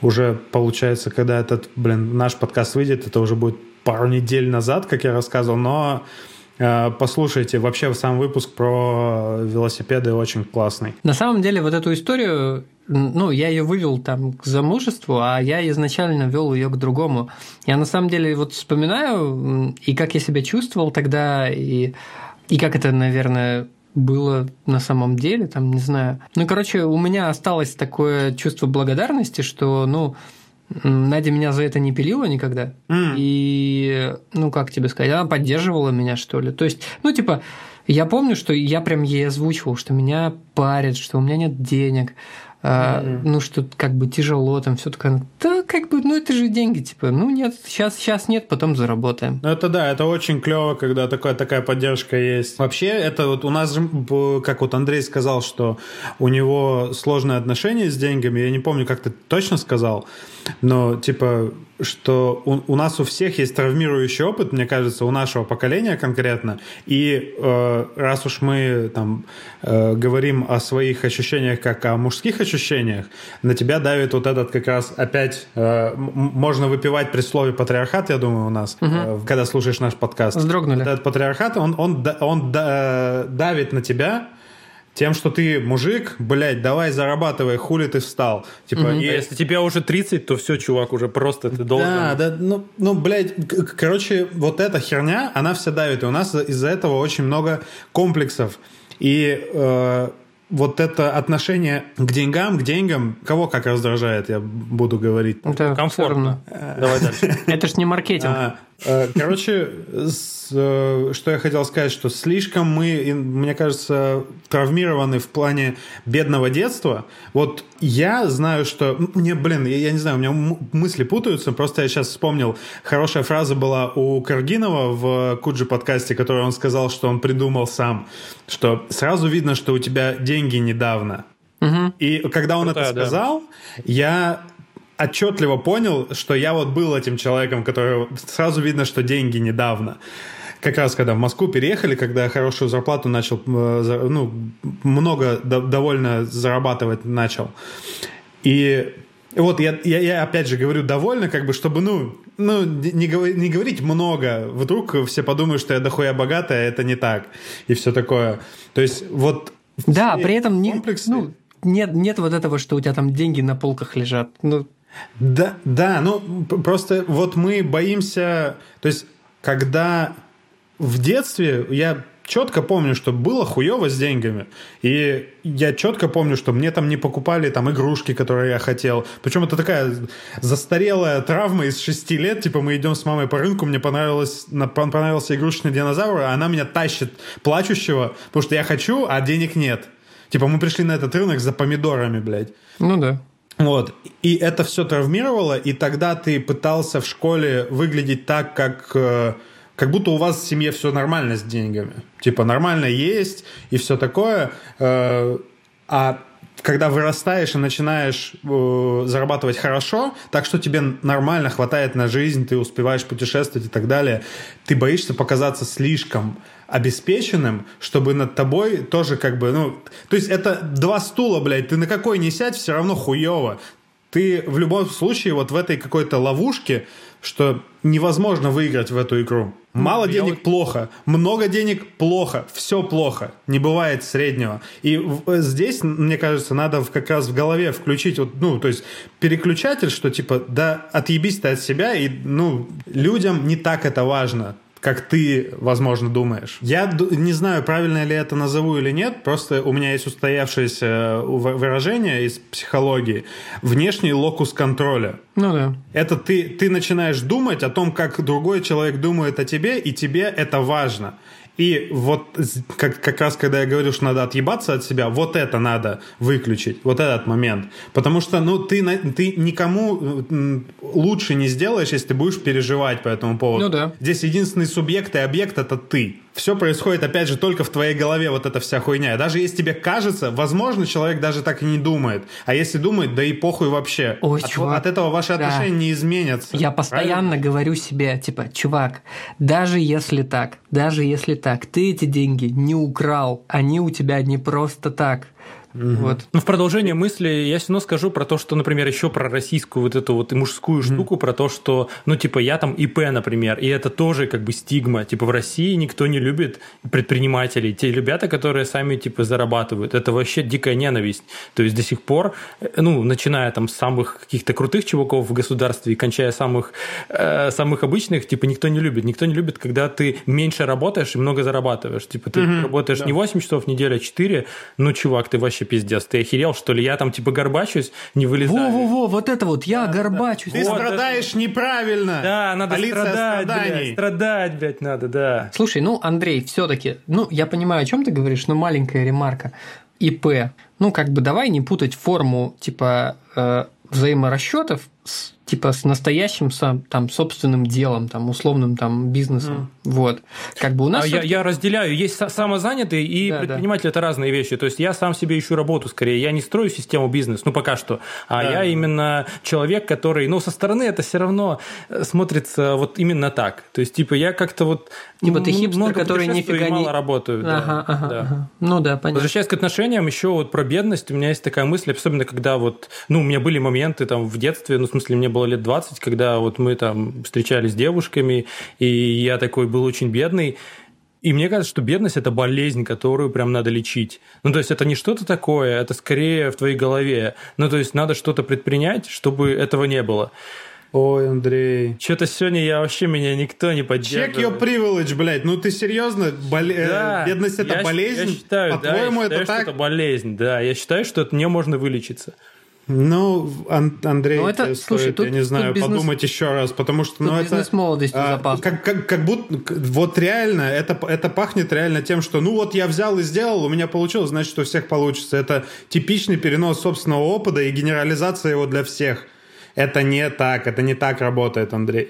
уже получается, когда этот, блин, наш подкаст выйдет, это уже будет пару недель назад, как я рассказывал, но э, Послушайте, вообще сам выпуск про велосипеды очень классный.
На самом деле вот эту историю, ну, я ее вывел там к замужеству, а я изначально вел ее к другому. Я на самом деле вот вспоминаю, и как я себя чувствовал тогда, и, и как это, наверное, было на самом деле, там, не знаю. Ну, короче, у меня осталось такое чувство благодарности, что, ну, Надя меня за это не пилила никогда. Mm. И, ну, как тебе сказать, она поддерживала меня, что ли. То есть, ну, типа, я помню, что я прям ей озвучивал, что меня парит, что у меня нет денег, mm-hmm. ну, что как бы тяжело, там все такое. Да, как бы, ну, это же деньги, типа, ну, нет, сейчас, сейчас нет, потом заработаем.
Ну, это да, это очень клево, когда такая, такая поддержка есть. Вообще, это вот у нас, как вот Андрей сказал, что у него сложные отношения с деньгами, я не помню, как ты точно сказал, но, типа, что у, у нас у всех есть травмирующий опыт, мне кажется, у нашего поколения конкретно. И э, раз уж мы там э, говорим о своих ощущениях как о мужских ощущениях, на тебя давит вот этот как раз опять э, можно выпивать при слове патриархат, я думаю, у нас, угу. э, когда слушаешь наш подкаст.
Вздрогнули.
Этот патриархат, он, он, он, он давит на тебя тем, что ты мужик, блядь, давай зарабатывай, хули ты встал.
Типа, угу. и... а если тебе уже 30, то все, чувак, уже просто ты должен...
Да, да, ну, ну блядь, короче, вот эта херня, она вся давит, и у нас из-за этого очень много комплексов. И э, вот это отношение к деньгам, к деньгам, кого как раздражает, я буду говорить.
Это комфортно. Давай дальше. Это ж не маркетинг.
Э, короче, э, что я хотел сказать, что слишком мы, мне кажется, травмированы в плане бедного детства. Вот я знаю, что... Мне, блин, я, не знаю, у меня мысли путаются, просто я сейчас вспомнил, хорошая фраза была у Каргинова в Куджи подкасте, которую он сказал, что он придумал сам, что сразу видно, что у тебя деньги недавно. Угу. И когда он Крутая, это сказал, да. я отчетливо понял, что я вот был этим человеком, который сразу видно, что деньги недавно. Как раз когда в Москву переехали, когда я хорошую зарплату начал, э, ну, много довольно зарабатывать начал. И вот я, я, я опять же говорю довольно, как бы, чтобы, ну, ну не, говор, не говорить много. Вдруг все подумают, что я дохуя богатая, а это не так. И все такое. То есть вот...
Да, при этом не, ну, нет, нет вот этого, что у тебя там деньги на полках лежат. Ну,
да, да, ну просто вот мы боимся, то есть когда в детстве я четко помню, что было хуево с деньгами. И я четко помню, что мне там не покупали там игрушки, которые я хотел. Причем это такая застарелая травма из шести лет. Типа мы идем с мамой по рынку, мне понравилось, понравился игрушечный динозавр, а она меня тащит плачущего, потому что я хочу, а денег нет. Типа мы пришли на этот рынок за помидорами, блядь.
Ну да.
Вот. И это все травмировало, и тогда ты пытался в школе выглядеть так, как, э, как будто у вас в семье все нормально с деньгами. Типа нормально есть и все такое. Э, а когда вырастаешь и начинаешь э, зарабатывать хорошо, так что тебе нормально хватает на жизнь, ты успеваешь путешествовать и так далее, ты боишься показаться слишком обеспеченным, чтобы над тобой тоже как бы, ну, то есть это два стула, блядь, ты на какой не сядь, все равно хуево. Ты в любом случае вот в этой какой-то ловушке, что невозможно выиграть в эту игру. Мало Я денег вот... плохо, много денег плохо, все плохо, не бывает среднего. И здесь, мне кажется, надо как раз в голове включить вот, ну, то есть переключатель, что типа, да, отъебись ты от себя, и, ну, людям не так это важно как ты, возможно, думаешь. Я не знаю, правильно ли это назову или нет, просто у меня есть устоявшееся э, выражение из психологии. Внешний локус контроля.
Ну да.
Это ты, ты начинаешь думать о том, как другой человек думает о тебе, и тебе это важно. И вот как, как раз когда я говорю, что надо отъебаться от себя, вот это надо выключить, вот этот момент. Потому что, ну, ты, ты никому лучше не сделаешь, если ты будешь переживать по этому поводу.
Ну да.
Здесь единственный субъект и объект — это ты все происходит, опять же, только в твоей голове, вот эта вся хуйня. Даже если тебе кажется, возможно, человек даже так и не думает. А если думает, да и похуй вообще.
Ой,
от,
чувак,
от этого ваши да. отношения не изменятся.
Я постоянно правильно? говорю себе, типа, чувак, даже если так, даже если так, ты эти деньги не украл, они у тебя не просто так.
Угу. Вот. Ну, в продолжение мысли я все равно скажу про то, что, например, еще про российскую вот эту вот мужскую угу. штуку, про то, что, ну, типа, я там ИП, например, и это тоже как бы стигма. Типа, в России никто не любит предпринимателей. Те ребята, которые сами, типа, зарабатывают. Это вообще дикая ненависть. То есть до сих пор, э, ну, начиная там с самых каких-то крутых чуваков в государстве и кончая самых, э, самых обычных, типа, никто не любит. Никто не любит, когда ты меньше работаешь и много зарабатываешь. Типа, ты угу. работаешь да. не 8 часов в неделю, а 4. Ну, чувак, ты вообще вообще пиздец. Ты охерел, что ли? Я там типа горбачусь, не вылезаю.
Во-во-во, вот это вот, я да, горбачусь.
Ты вот страдаешь это... неправильно.
Да, надо Полиция страдать, блядь, страдать, блядь, надо, да.
Слушай, ну, Андрей, все таки ну, я понимаю, о чем ты говоришь, но маленькая ремарка. ИП. Ну, как бы давай не путать форму, типа, э, взаиморасчетов с типа с настоящим сам, там собственным делом, там условным там бизнесом. Mm. Вот. Как бы у нас.
А я, я разделяю. Есть самозанятый и да, предприниматель да. это разные вещи. То есть я сам себе ищу работу скорее. Я не строю систему бизнес, ну пока что. А да. я именно человек, который, ну со стороны это все равно э, смотрится вот именно так. То есть типа я как-то вот
Типа ты хипстер, который нифига
не... мало работаю.
Ага, да, ага, да. ага. Ну да, понятно.
Возвращаясь к отношениям, еще вот про бедность, у меня есть такая мысль, особенно когда вот, ну, у меня были моменты там в детстве, ну, в смысле, мне было лет 20, когда вот мы там встречались с девушками, и я такой был очень бедный, и мне кажется, что бедность – это болезнь, которую прям надо лечить. Ну, то есть, это не что-то такое, это скорее в твоей голове. Ну, то есть, надо что-то предпринять, чтобы этого не было.
Ой, Андрей.
Что-то сегодня я вообще меня никто не поддерживает.
Check your privilege, блядь. Ну ты серьезно? Боле... Э, да, Бедность это
я,
болезнь? Я
считаю, По-твоему,
да,
я считаю,
это так?
это болезнь, да. Я считаю, что это не можно вылечиться.
Ну, Ан- Андрей, ну, это, слушай, стоит, тут, я не знаю, бизнес, подумать еще раз, потому что, ну,
бизнес это... молодости а.
Как, как, как будто, вот реально, это, это пахнет реально тем, что, ну, вот я взял и сделал, у меня получилось, значит, у всех получится. Это типичный перенос собственного опыта и генерализация его для всех. Это не так, это не так работает, Андрей.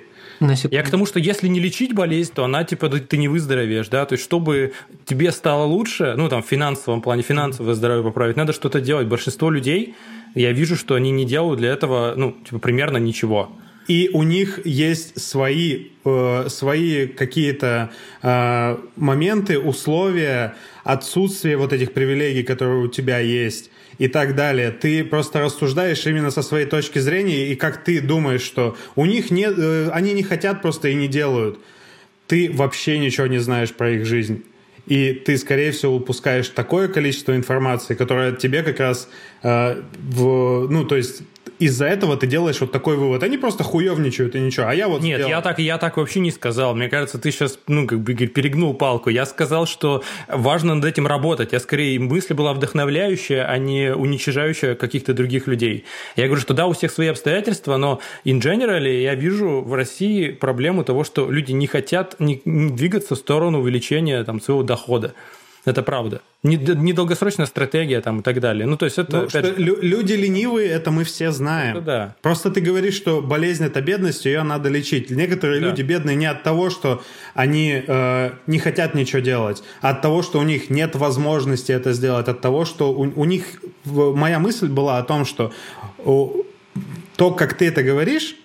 Я к тому, что если не лечить болезнь, то она, типа, ты не выздоровеешь, да, то есть, чтобы тебе стало лучше, ну, там, в финансовом плане, финансовое здоровье поправить, надо что-то делать. Большинство людей, я вижу, что они не делают для этого, ну, типа, примерно ничего.
И у них есть свои, э, свои какие-то э, моменты, условия, отсутствие вот этих привилегий, которые у тебя есть и так далее. Ты просто рассуждаешь именно со своей точки зрения и как ты думаешь, что у них нет, э, они не хотят просто и не делают. Ты вообще ничего не знаешь про их жизнь. И ты, скорее всего, упускаешь такое количество информации, которое тебе как раз, э, в, ну, то есть из-за этого ты делаешь вот такой вывод. Они просто хуевничают и ничего. А я вот
Нет, сделал. я так, я так вообще не сказал. Мне кажется, ты сейчас, ну, как бы перегнул палку. Я сказал, что важно над этим работать. Я скорее, мысль была вдохновляющая, а не уничижающая каких-то других людей. Я говорю, что да, у всех свои обстоятельства, но in general я вижу в России проблему того, что люди не хотят не, не двигаться в сторону увеличения там, своего дохода. Это правда. Недолгосрочная стратегия там и так далее. Ну, то есть это... Ну,
что же... люди ленивые, это мы все знаем. Это
да.
Просто ты говоришь, что болезнь это бедность, ее надо лечить. Некоторые да. люди бедные не от того, что они э, не хотят ничего делать, а от того, что у них нет возможности это сделать, от того, что у, у них... Моя мысль была о том, что то, как ты это говоришь,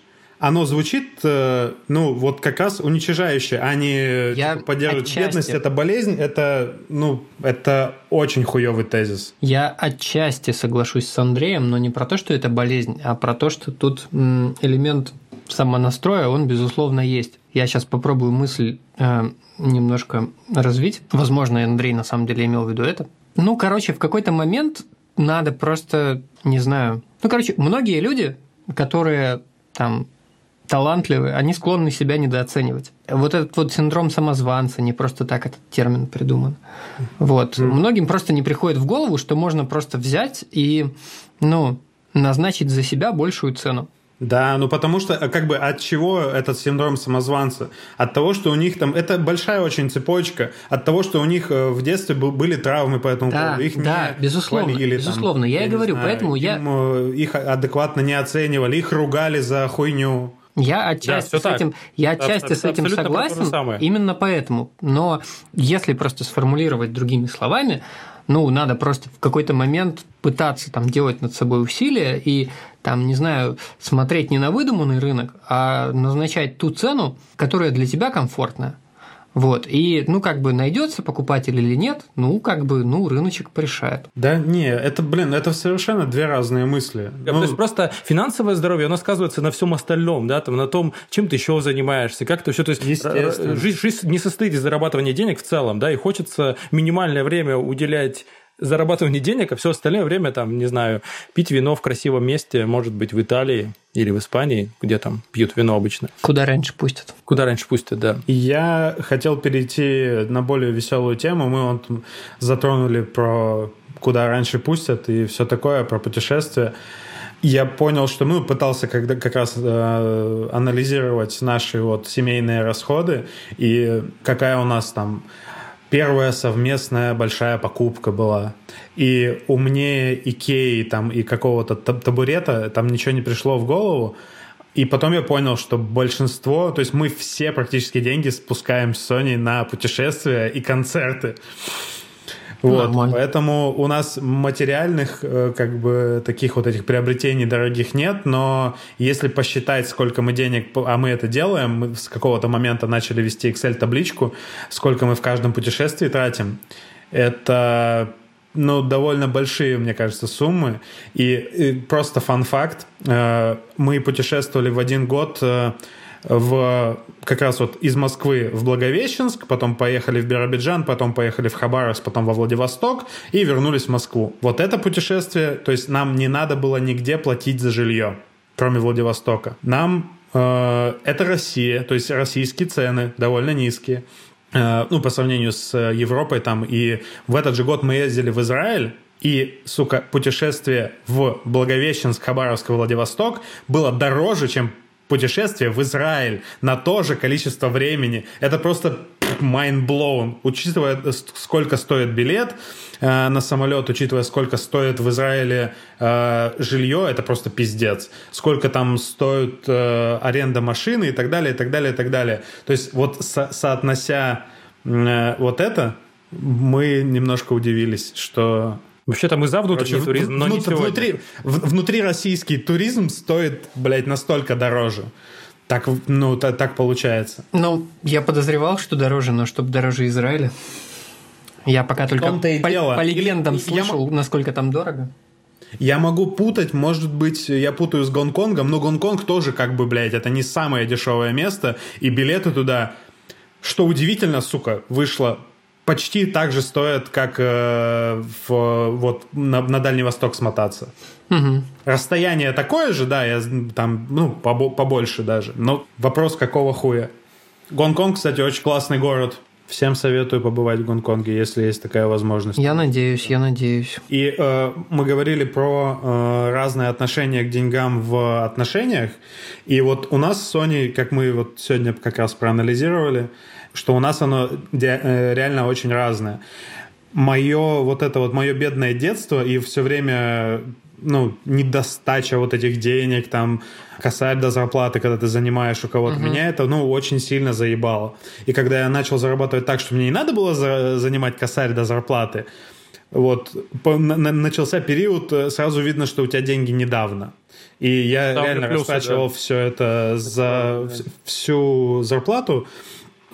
оно звучит, э, ну, вот как раз уничижающе, а не
Я
типа, поддерживать бедность, это болезнь, это, ну, это очень хуевый тезис.
Я отчасти соглашусь с Андреем, но не про то, что это болезнь, а про то, что тут элемент самонастроя, он, безусловно, есть. Я сейчас попробую мысль э, немножко развить. Возможно, Андрей на самом деле имел в виду это. Ну, короче, в какой-то момент надо просто, не знаю... Ну, короче, многие люди, которые там талантливые, они склонны себя недооценивать. Вот этот вот синдром самозванца, не просто так этот термин придуман. Вот. Mm. Многим просто не приходит в голову, что можно просто взять и, ну, назначить за себя большую цену.
Да, ну потому что э, как бы от чего этот синдром самозванца? От того, что у них там это большая очень цепочка, от того, что у них э, в детстве были травмы по этому
да, поводу, их да, не безусловно, хвалили, безусловно, там, я, я и говорю, знаю, поэтому я
э, их адекватно не оценивали, их ругали за хуйню.
Я отчасти да, с так. этим, я отчасти это, с этим согласен, именно поэтому. Но если просто сформулировать другими словами, ну, надо просто в какой-то момент пытаться там делать над собой усилия и там, не знаю, смотреть не на выдуманный рынок, а назначать ту цену, которая для тебя комфортная. Вот, и, ну, как бы найдется покупатель или нет, ну, как бы, ну, рыночек порешает.
Да, не, это, блин, это совершенно две разные мысли.
Ну... То есть просто финансовое здоровье, оно сказывается на всем остальном, да, там, на том, чем ты еще занимаешься, как ты все, то есть жизнь, жизнь не состоит из зарабатывания денег в целом, да, и хочется минимальное время уделять зарабатывание денег, а все остальное время, там, не знаю, пить вино в красивом месте, может быть, в Италии или в Испании, где там пьют вино обычно.
Куда раньше пустят.
Куда раньше пустят, да.
Я хотел перейти на более веселую тему. Мы вот затронули про куда раньше пустят и все такое, про путешествия. Я понял, что мы пытался когда, как раз э, анализировать наши вот семейные расходы и какая у нас там первая совместная большая покупка была. И умнее Икеи там, и какого-то табурета там ничего не пришло в голову. И потом я понял, что большинство, то есть мы все практически деньги спускаем с Sony на путешествия и концерты. Вот, Нормально. поэтому у нас материальных э, как бы таких вот этих приобретений дорогих нет, но если посчитать, сколько мы денег, а мы это делаем, мы с какого-то момента начали вести Excel-табличку, сколько мы в каждом путешествии тратим, это ну, довольно большие, мне кажется, суммы. И, и просто фан-факт, э, мы путешествовали в один год э, в, как раз вот из Москвы в Благовещенск, потом поехали в Биробиджан, потом поехали в Хабаровск, потом во Владивосток и вернулись в Москву. Вот это путешествие, то есть нам не надо было нигде платить за жилье, кроме Владивостока. Нам э, это Россия, то есть российские цены довольно низкие э, ну, по сравнению с Европой там, и в этот же год мы ездили в Израиль, и, сука, путешествие в Благовещенск, Хабаровск Владивосток было дороже, чем путешествие в Израиль на то же количество времени. Это просто mind blown. Учитывая, сколько стоит билет э, на самолет, учитывая, сколько стоит в Израиле э, жилье, это просто пиздец. Сколько там стоит э, аренда машины и так далее, и так далее, и так далее. То есть вот со соотнося э, вот это, мы немножко удивились, что
Вообще-то мы за внутренний Короче, туризм, но
внут,
не.
Внутри, в, внутри российский туризм стоит, блядь, настолько дороже. Так, ну, так, так получается.
Ну, я подозревал, что дороже, но чтобы дороже Израиля. Я пока только по, по легендам слышал, я... насколько там дорого.
Я могу путать, может быть, я путаю с Гонконгом, но Гонконг тоже как бы, блядь, это не самое дешевое место, и билеты туда, что удивительно, сука, вышло почти так же стоят, как э, в, вот на, на Дальний Восток смотаться. Угу. Расстояние такое же, да, я там, ну, побольше даже. Но вопрос, какого хуя. Гонконг, кстати, очень классный город. Всем советую побывать в Гонконге, если есть такая возможность.
Я надеюсь, я надеюсь.
И э, мы говорили про э, разные отношения к деньгам в отношениях. И вот у нас с Соней, как мы вот сегодня как раз проанализировали, что у нас оно э, реально очень разное. Мое вот это вот мое бедное детство и все время ну, недостача вот этих денег, там, косарь до зарплаты, когда ты занимаешь у кого-то. Uh-huh. Меня это, ну, очень сильно заебало. И когда я начал зарабатывать так, что мне не надо было за- занимать косарь до зарплаты, вот, по- на- начался период, э, сразу видно, что у тебя деньги недавно. И я Там реально плюсы, растрачивал да. все это за да. всю зарплату.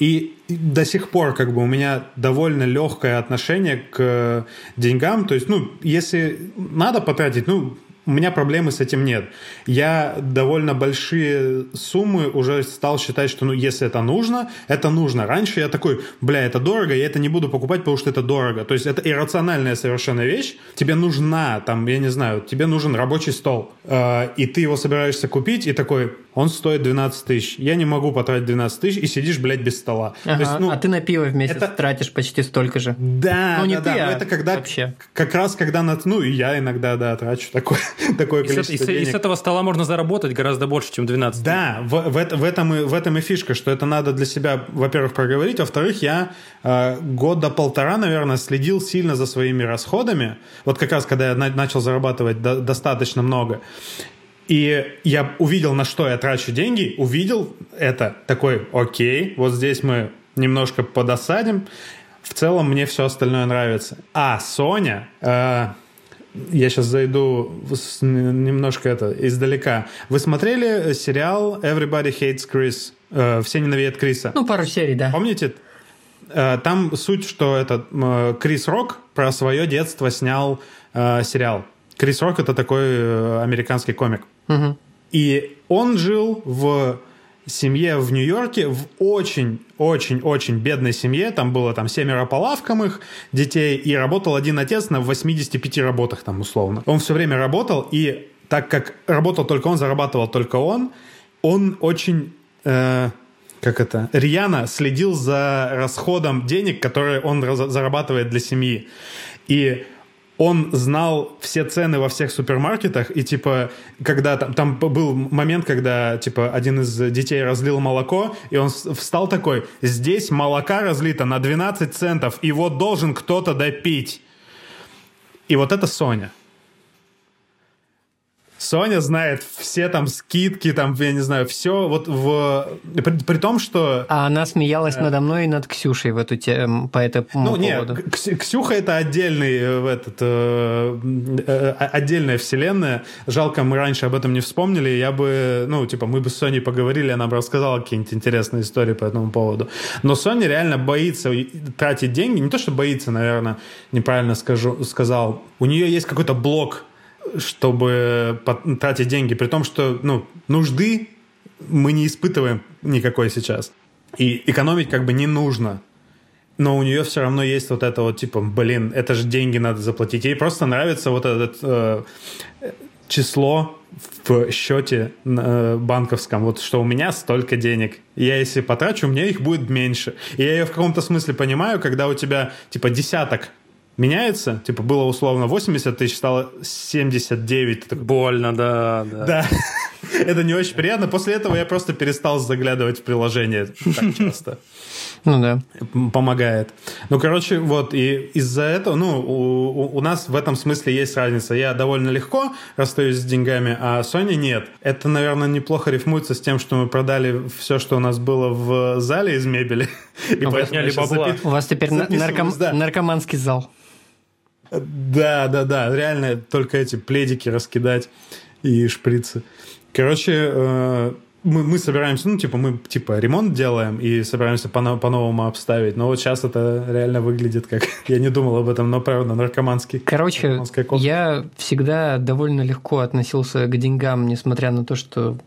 И до сих пор как бы у меня довольно легкое отношение к деньгам. То есть, ну, если надо потратить, ну, у меня проблемы с этим нет. Я довольно большие суммы уже стал считать, что ну, если это нужно, это нужно. Раньше я такой, бля, это дорого, я это не буду покупать, потому что это дорого. То есть это иррациональная совершенно вещь. Тебе нужна, там, я не знаю, тебе нужен рабочий стол, э, и ты его собираешься купить, и такой, он стоит 12 тысяч. Я не могу потратить 12 тысяч, и сидишь, блядь, без стола.
Ага, есть, ну, а ты на пиво в месяц это... тратишь почти столько же.
Да, ну, не да, ты, да. А это когда, вообще. Как раз когда... На, ну, и я иногда, да, трачу такое, [LAUGHS] такое
и
количество
с, денег. И с этого стола можно заработать гораздо больше, чем 12
Да, в, в, в, этом, и, в этом и фишка, что это надо для себя, во-первых, проговорить, во-вторых, я э, года полтора, наверное, следил сильно за своими расходами. Вот как раз, когда я на, начал зарабатывать до, достаточно много. И я увидел, на что я трачу деньги, увидел это, такой, окей, вот здесь мы немножко подосадим. В целом мне все остальное нравится. А Соня, э, я сейчас зайду с, немножко это издалека. Вы смотрели сериал Everybody Hates Chris? Э, Все ненавидят Криса.
Ну, пару серий, да.
Помните? Э, там суть, что этот э, Крис Рок про свое детство снял э, сериал. Крис Рок это такой э, американский комик.
Угу.
И он жил в семье в Нью-Йорке, в очень-очень-очень бедной семье. Там было там семеро по лавкам их детей, и работал один отец на 85 работах там условно. Он все время работал, и так как работал только он, зарабатывал только он, он очень... Э, как это, рьяно следил за расходом денег, которые он зарабатывает для семьи. И он знал все цены во всех супермаркетах, и, типа, когда там, там был момент, когда, типа, один из детей разлил молоко, и он встал такой, здесь молока разлито на 12 центов, вот должен кто-то допить. И вот это Соня. Соня знает все там скидки, там, я не знаю, все вот в... При, при том, что...
А она смеялась э... надо мной и над Ксюшей в эту тему, по этому ну, поводу.
Ну, нет, Ксюха это отдельный, э, этот, э, э, отдельная вселенная. Жалко, мы раньше об этом не вспомнили. Я бы, ну, типа, мы бы с Соней поговорили, она бы рассказала какие-нибудь интересные истории по этому поводу. Но Соня реально боится тратить деньги. Не то, что боится, наверное, неправильно скажу, сказал. У нее есть какой-то блок чтобы тратить деньги, при том, что ну, нужды мы не испытываем никакой сейчас. И экономить как бы не нужно. Но у нее все равно есть вот это вот, типа, блин, это же деньги надо заплатить. Ей просто нравится вот это э, число в счете э, банковском, вот что у меня столько денег. Я если потрачу, у меня их будет меньше. И я ее в каком-то смысле понимаю, когда у тебя, типа, десяток меняется, типа было условно 80 тысяч, стало 79.
Так... Больно, да, да.
Да, [LAUGHS] это не очень приятно. После этого я просто перестал заглядывать в приложение так часто.
Ну да.
Помогает. Ну, короче, вот, и из-за этого, ну, у, у нас в этом смысле есть разница. Я довольно легко расстаюсь с деньгами, а Sony нет. Это, наверное, неплохо рифмуется с тем, что мы продали все, что у нас было в зале из мебели. [LAUGHS]
И поэтому бабла. У вас теперь нарком... наркоманский зал.
Да, да, да, реально только эти пледики раскидать и шприцы. Короче, э, мы, мы собираемся, ну, типа, мы, типа, ремонт делаем и собираемся по- по-новому обставить. Но вот сейчас это реально выглядит как... [LAUGHS] Я не думал об этом, но, правда, наркоманский.
Короче, я всегда довольно легко относился к деньгам, несмотря на то, что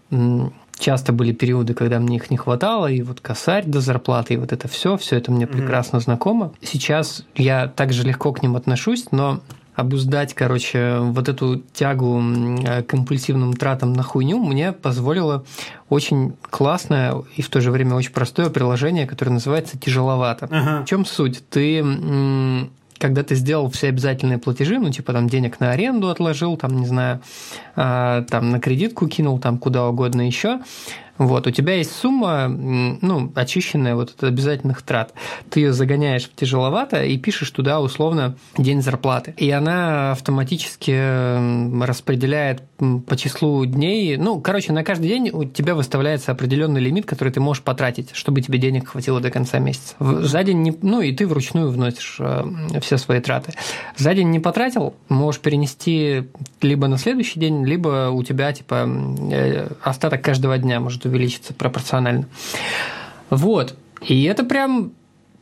часто были периоды, когда мне их не хватало, и вот косарь до зарплаты, и вот это все, все это мне прекрасно mm-hmm. знакомо. Сейчас я также легко к ним отношусь, но обуздать, короче, вот эту тягу к компульсивным тратам на хуйню мне позволило очень классное и в то же время очень простое приложение, которое называется «Тяжеловато». Ага. В чем суть? Ты когда ты сделал все обязательные платежи, ну, типа там денег на аренду отложил, там, не знаю, а, там на кредитку кинул, там куда угодно еще, вот, у тебя есть сумма, ну, очищенная вот от обязательных трат. Ты ее загоняешь в тяжеловато и пишешь туда условно день зарплаты. И она автоматически распределяет по числу дней. Ну, короче, на каждый день у тебя выставляется определенный лимит, который ты можешь потратить, чтобы тебе денег хватило до конца месяца. За день не, ну, и ты вручную вносишь э, все свои траты. За день не потратил, можешь перенести либо на следующий день, либо у тебя, типа, э, остаток каждого дня может может увеличиться пропорционально. Вот. И это прям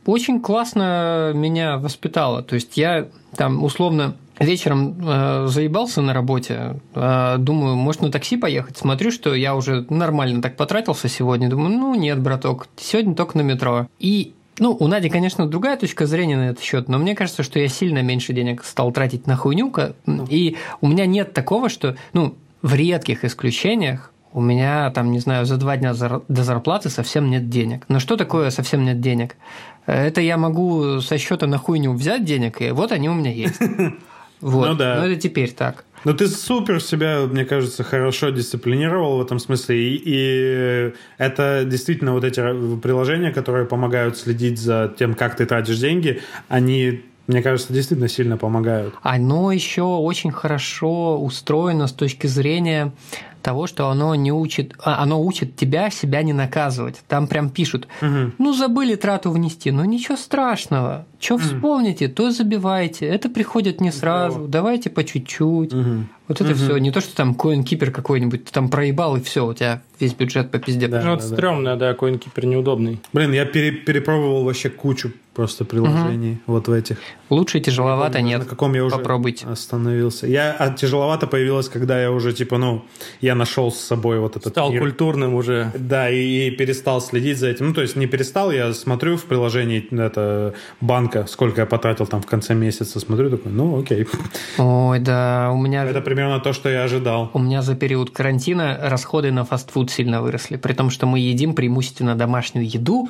очень классно меня воспитало. То есть я там условно вечером э, заебался на работе, э, думаю, может на такси поехать. Смотрю, что я уже нормально так потратился сегодня. Думаю, ну нет, браток, сегодня только на метро. И ну, у Нади, конечно, другая точка зрения на этот счет, но мне кажется, что я сильно меньше денег стал тратить на хуйню, и у меня нет такого, что, ну, в редких исключениях у меня там, не знаю, за два дня до зарплаты совсем нет денег. Но что такое совсем нет денег? Это я могу со счета на хуйню взять денег, и вот они у меня есть. [LAUGHS] Вот. Ну да. Но это теперь так.
Ну, ты супер себя, мне кажется, хорошо дисциплинировал в этом смысле. И, и это действительно вот эти приложения, которые помогают следить за тем, как ты тратишь деньги, они мне кажется, действительно сильно помогают.
Оно еще очень хорошо устроено с точки зрения того, что оно не учит, а, оно учит тебя себя не наказывать. Там прям пишут, угу. ну забыли трату внести, ну ничего страшного, что вспомните, то забивайте. Это приходит не сразу, давайте по чуть-чуть. Угу. Вот это угу. все. Не то, что там CoinKeeper какой-нибудь, ты там проебал, и все, у тебя весь бюджет по пизде.
Да, ну, это да, стрёмно, да, CoinKeeper неудобный.
Блин, я пере перепробовал вообще кучу просто приложений угу. вот в этих.
Лучше тяжеловато нет.
На каком я уже
Попробуйте.
остановился. Я, а тяжеловато появилось, когда я уже, типа, ну, я нашел с собой вот этот
Стал мир. культурным уже.
Да, и, и перестал следить за этим. Ну, то есть не перестал, я смотрю в приложении это банка, сколько я потратил там в конце месяца, смотрю такой, ну, окей.
Ой, да, у меня...
Это примерно то, что я ожидал.
У меня за период карантина расходы на фастфуд сильно выросли, при том, что мы едим преимущественно домашнюю еду,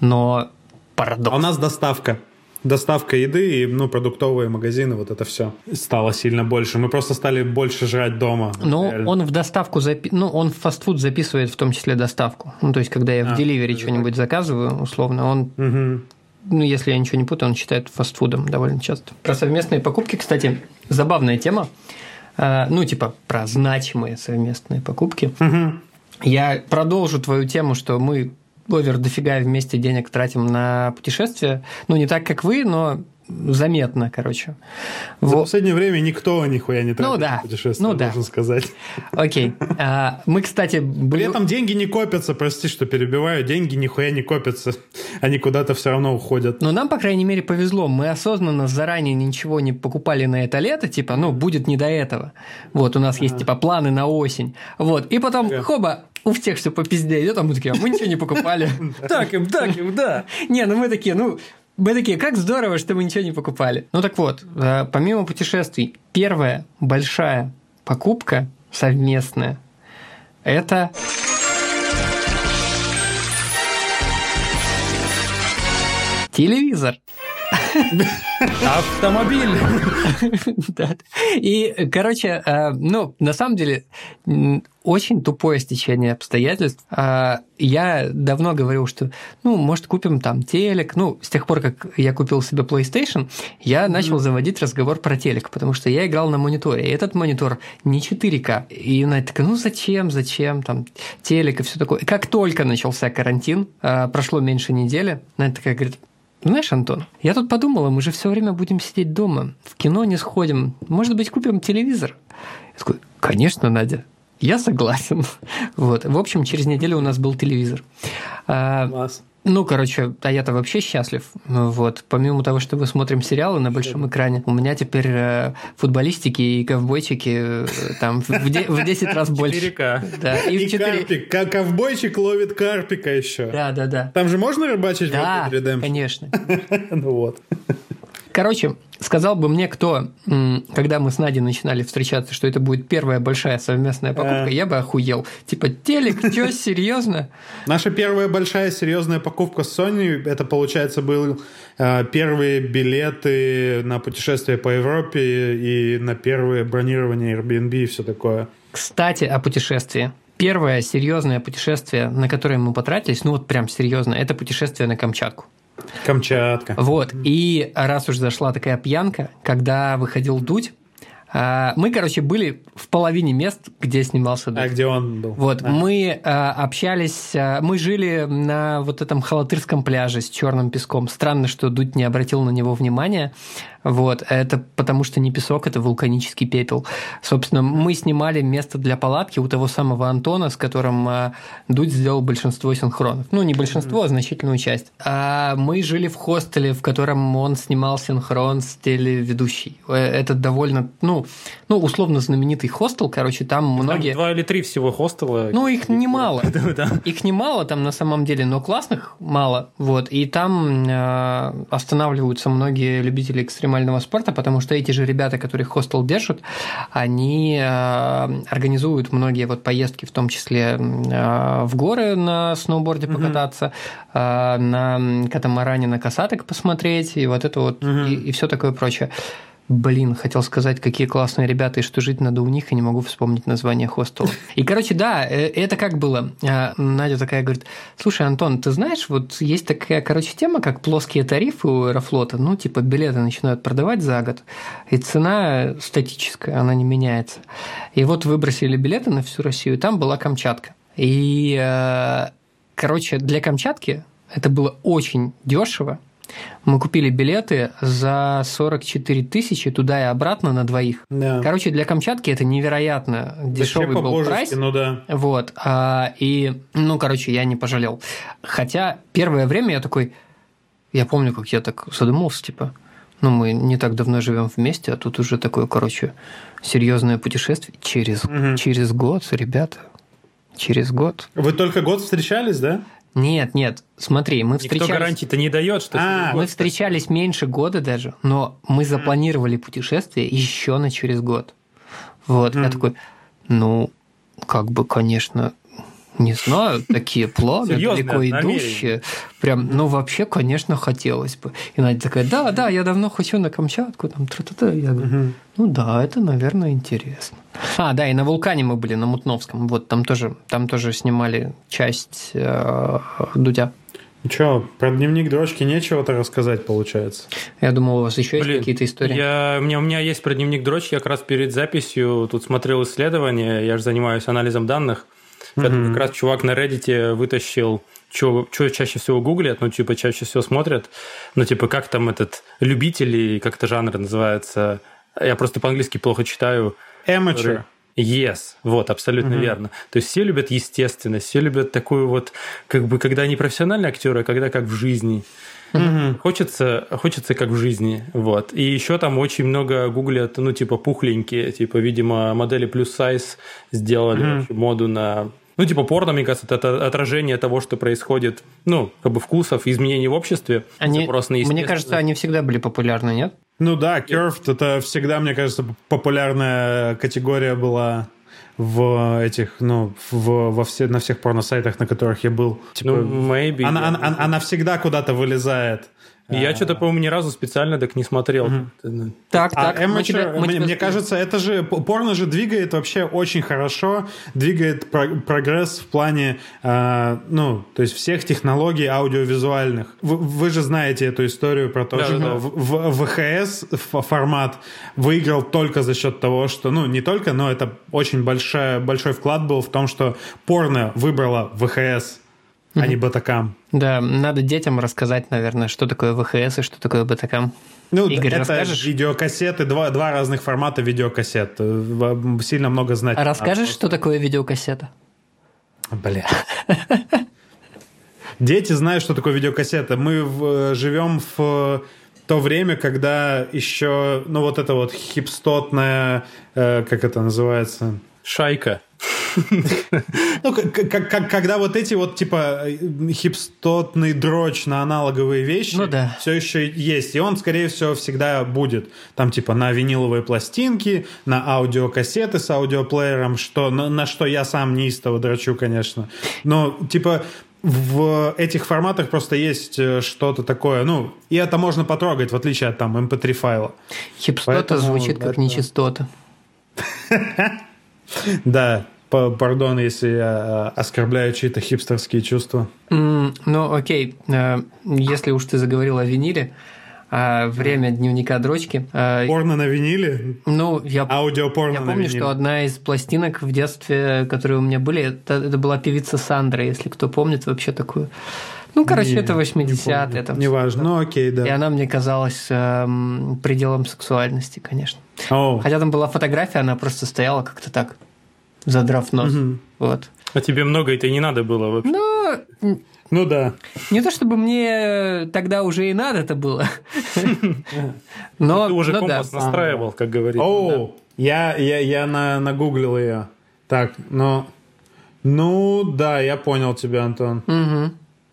но парадокс.
А у нас доставка доставка еды и ну, продуктовые магазины, вот это все стало сильно больше. Мы просто стали больше жрать дома.
Ну, он в доставку, запи... ну, он в фастфуд записывает в том числе доставку. Ну, то есть, когда я в а, деливере что-нибудь заказываю, условно, он угу. Ну, если я ничего не путаю, он считает фастфудом довольно часто. Про совместные покупки, кстати, забавная тема. А, ну, типа, про значимые совместные покупки. Угу. Я продолжу твою тему, что мы овер дофига вместе денег тратим на путешествия. Ну, не так, как вы, но заметно, короче.
За вот. последнее время никто нихуя не тратит
ну, да.
на путешествия, ну,
да.
сказать.
Окей. А, мы, кстати...
Были... При этом деньги не копятся, прости, что перебиваю, деньги нихуя не копятся, они куда-то все равно уходят.
Но нам, по крайней мере, повезло. Мы осознанно заранее ничего не покупали на это лето, типа, ну, будет не до этого. Вот, у нас ага. есть, типа, планы на осень. Вот, и потом, ага. хоба, у всех все по пизде идет, а мы такие, а мы ничего не покупали. [LAUGHS]
Так им, так им, да. [LAUGHS]
Не, ну мы такие, ну, мы такие, как здорово, что мы ничего не покупали. Ну так вот, э, помимо путешествий, первая большая покупка совместная – это телевизор. [LAUGHS]
Автомобиль. [LAUGHS]
Да. И, короче, э, ну, на самом деле, очень тупое стечение обстоятельств. А, я давно говорил, что, ну, может, купим там телек. Ну, с тех пор, как я купил себе PlayStation, я начал заводить разговор про телек, потому что я играл на мониторе. И этот монитор не 4К. И она такая, ну, зачем, зачем, там, телек и все такое. И как только начался карантин, а, прошло меньше недели, она такая говорит, знаешь, Антон, я тут подумала, мы же все время будем сидеть дома, в кино не сходим, может быть, купим телевизор? Я такой, конечно, Надя, я согласен. [LAUGHS] Вот. В общем, через неделю у нас был телевизор. А, Класс. Ну, короче, а я-то вообще счастлив. Вот. Помимо того, что мы смотрим сериалы на большом экране, у меня теперь э, футболистики и ковбойчики э, там в 10 раз [LAUGHS] больше.
4К. Да. И, и 4... карпик. Как ковбойчик ловит карпика еще.
Да, да, да.
Там же можно рыбачить
да, в Red конечно. [LAUGHS]
ну вот.
Короче, сказал бы мне кто, когда мы с Надей начинали встречаться, что это будет первая большая совместная покупка, а... я бы охуел. Типа, телек, [LAUGHS] что, серьезно?
Наша первая большая серьезная покупка с Sony, это, получается, был э, первые билеты на путешествие по Европе и на первое бронирование Airbnb и все такое.
Кстати, о путешествии. Первое серьезное путешествие, на которое мы потратились, ну вот прям серьезно, это путешествие на Камчатку.
Камчатка.
Вот. И раз уж зашла такая пьянка, когда выходил Дудь, а, мы, короче, были в половине мест, где снимался Дудь.
А где он был?
Вот, а. мы а, общались, мы жили на вот этом Халатырском пляже с черным песком. Странно, что Дудь не обратил на него внимания. Вот, это потому что не песок, это вулканический пепел. Собственно, мы снимали место для палатки у того самого Антона, с которым а, Дудь сделал большинство синхронов. Ну, не большинство, а значительную часть. А мы жили в хостеле, в котором он снимал синхрон с телеведущей. Э, это довольно, ну, ну условно знаменитый хостел, короче, там многие...
Там два или три всего хостела.
Ну, их немало. [LAUGHS] Их немало там на самом деле, но классных мало. Вот, и там а, останавливаются многие любители экстремальных экстремального спорта, потому что эти же ребята, которые хостел держат, они э, организуют многие вот поездки, в том числе э, в горы на сноуборде покататься, mm-hmm. на катамаране на касаток посмотреть, и вот это вот, mm-hmm. и, и все такое прочее. Блин, хотел сказать, какие классные ребята, и что жить надо у них, и не могу вспомнить название хостела. И, короче, да, э, это как было. А, Надя такая говорит, слушай, Антон, ты знаешь, вот есть такая, короче, тема, как плоские тарифы у Аэрофлота, ну, типа, билеты начинают продавать за год, и цена статическая, она не меняется. И вот выбросили билеты на всю Россию, и там была Камчатка. И, э, короче, для Камчатки это было очень дешево, мы купили билеты за 44 тысячи туда и обратно на двоих. Да. Короче, для Камчатки это невероятно дешевый был прайс.
Ну да.
Вот. А, и, ну, короче, я не пожалел. Хотя первое время я такой... Я помню, как я так задумался, типа, ну, мы не так давно живем вместе, а тут уже такое, короче, серьезное путешествие через, угу. через год, ребята. Через год.
Вы только год встречались, да?
Нет, нет, смотри, мы встречались... Никто
гарантии-то не дает, что...
А, мы встречались меньше года даже, но мы запланировали путешествие еще на через год. Вот, я такой, ну, как бы, конечно, не знаю, такие планы далеко идущие. Прям, ну, вообще, конечно, хотелось бы. И Надя такая, да, да, я давно хочу на Камчатку, там, тра -та -та. Я говорю, ну да, это, наверное, интересно. А, да, и на вулкане мы были, на Мутновском. Вот там тоже, там тоже снимали часть э, Дудя.
Ну что, про дневник дрочки нечего-то рассказать, получается?
Я думал, у вас еще Блин, есть какие-то истории.
Я, у, меня, у меня есть про дневник дрочки. Я как раз перед записью тут смотрел исследование. Я же занимаюсь анализом данных. Mm-hmm. Как раз чувак на Reddit вытащил, что чаще всего гуглят, ну, типа, чаще всего смотрят, ну, типа, как там этот любители, как это жанр называется, я просто по-английски плохо читаю.
Amateur.
Yes, вот, абсолютно mm-hmm. верно. То есть все любят естественность, все любят такую вот, как бы, когда они профессиональные актеры, а когда как в жизни. Mm-hmm. Хочется, хочется как в жизни, вот. И еще там очень много гуглят, ну, типа, пухленькие, типа, видимо, модели плюс сайз сделали mm-hmm. моду на ну, типа порно, мне кажется, это отражение того, что происходит, ну, как бы вкусов, изменений в обществе.
Они, мне кажется, они всегда были популярны, нет?
Ну да, curved это всегда, мне кажется, популярная категория была в этих, ну, в, во все, на всех порно-сайтах, на которых я был.
Типа, ну, maybe.
Она, yeah. она, она всегда куда-то вылезает.
Я что-то, по-моему, ни разу специально так не смотрел.
Так,
а так. Мне, кажется, это же порно же двигает вообще очень хорошо, двигает про прогресс в плане, э, ну, то есть всех технологий аудиовизуальных. Вы, же знаете эту историю про то, что ВХС формат выиграл только за счет того, что, ну, не только, но это очень большой вклад был в том, что порно выбрало ВХС а не Батакам.
Да, надо детям рассказать, наверное, что такое ВХС и что такое Батакам.
Ну, Игорь, это расскажешь? видеокассеты, два, два разных формата видеокассет. Сильно много знать.
А расскажешь, что такое видеокассета?
Бля. Дети знают, что такое видеокассета. Мы в, живем в то время, когда еще, ну, вот это вот хипстотная, э, как это называется?
Шайка. [LAUGHS]
Ну, когда вот эти вот, типа, хипстотный дрочь на аналоговые вещи
ну, да.
все еще есть. И он, скорее всего, всегда будет. Там, типа, на виниловые пластинки, на аудиокассеты с аудиоплеером, что, на, на что я сам неистово дрочу, конечно. Но, типа, в этих форматах просто есть э, что-то такое, ну, и это можно потрогать, в отличие от там MP3 файла.
Хипстота Поэтому, звучит как это... нечистота. [LAUGHS] [LAUGHS]
Да, пардон, если я э, оскорбляю чьи-то хипстерские чувства.
Mm, ну, окей. Э, если уж ты заговорил о виниле, э, время дневника дрочки.
Порно на виниле?
Ну, я,
Аудиопорно
я помню, что одна из пластинок в детстве, которые у меня были, это, это была певица Сандра, если кто помнит вообще такую. Ну, короче, не, это 80-е.
Не Неважно, ну окей, да.
И она мне казалась эм, пределом сексуальности, конечно.
Oh.
Хотя там была фотография, она просто стояла как-то так задрав нос. Угу. Вот.
А тебе много это не надо было вообще?
Ну,
ну да.
Не то чтобы мне тогда уже и надо это было. [LAUGHS] Но
ты уже
но
компас да. настраивал, как говорится.
О, да. я, я, я на, нагуглил ее. Так, ну, ну да, я понял тебя, Антон.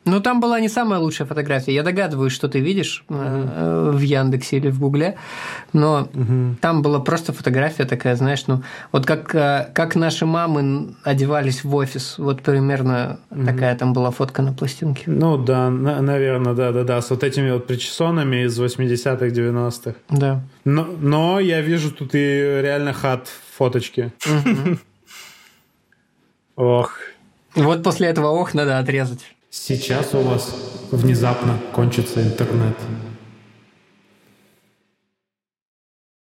Ну, там была не самая лучшая фотография. Я догадываюсь, что ты видишь угу. в Яндексе или в Гугле, но угу. там была просто фотография такая, знаешь, ну, вот как, э, как наши мамы одевались в офис, вот примерно угу. такая там была фотка на пластинке.
Ну, да, на, наверное, да-да-да, с вот этими вот причесонами из 80-х, 90-х.
Да.
Но, но я вижу тут и реально хат фоточки. [LAUGHS] Ох.
Вот после этого ох надо отрезать.
Сейчас у вас внезапно кончится интернет.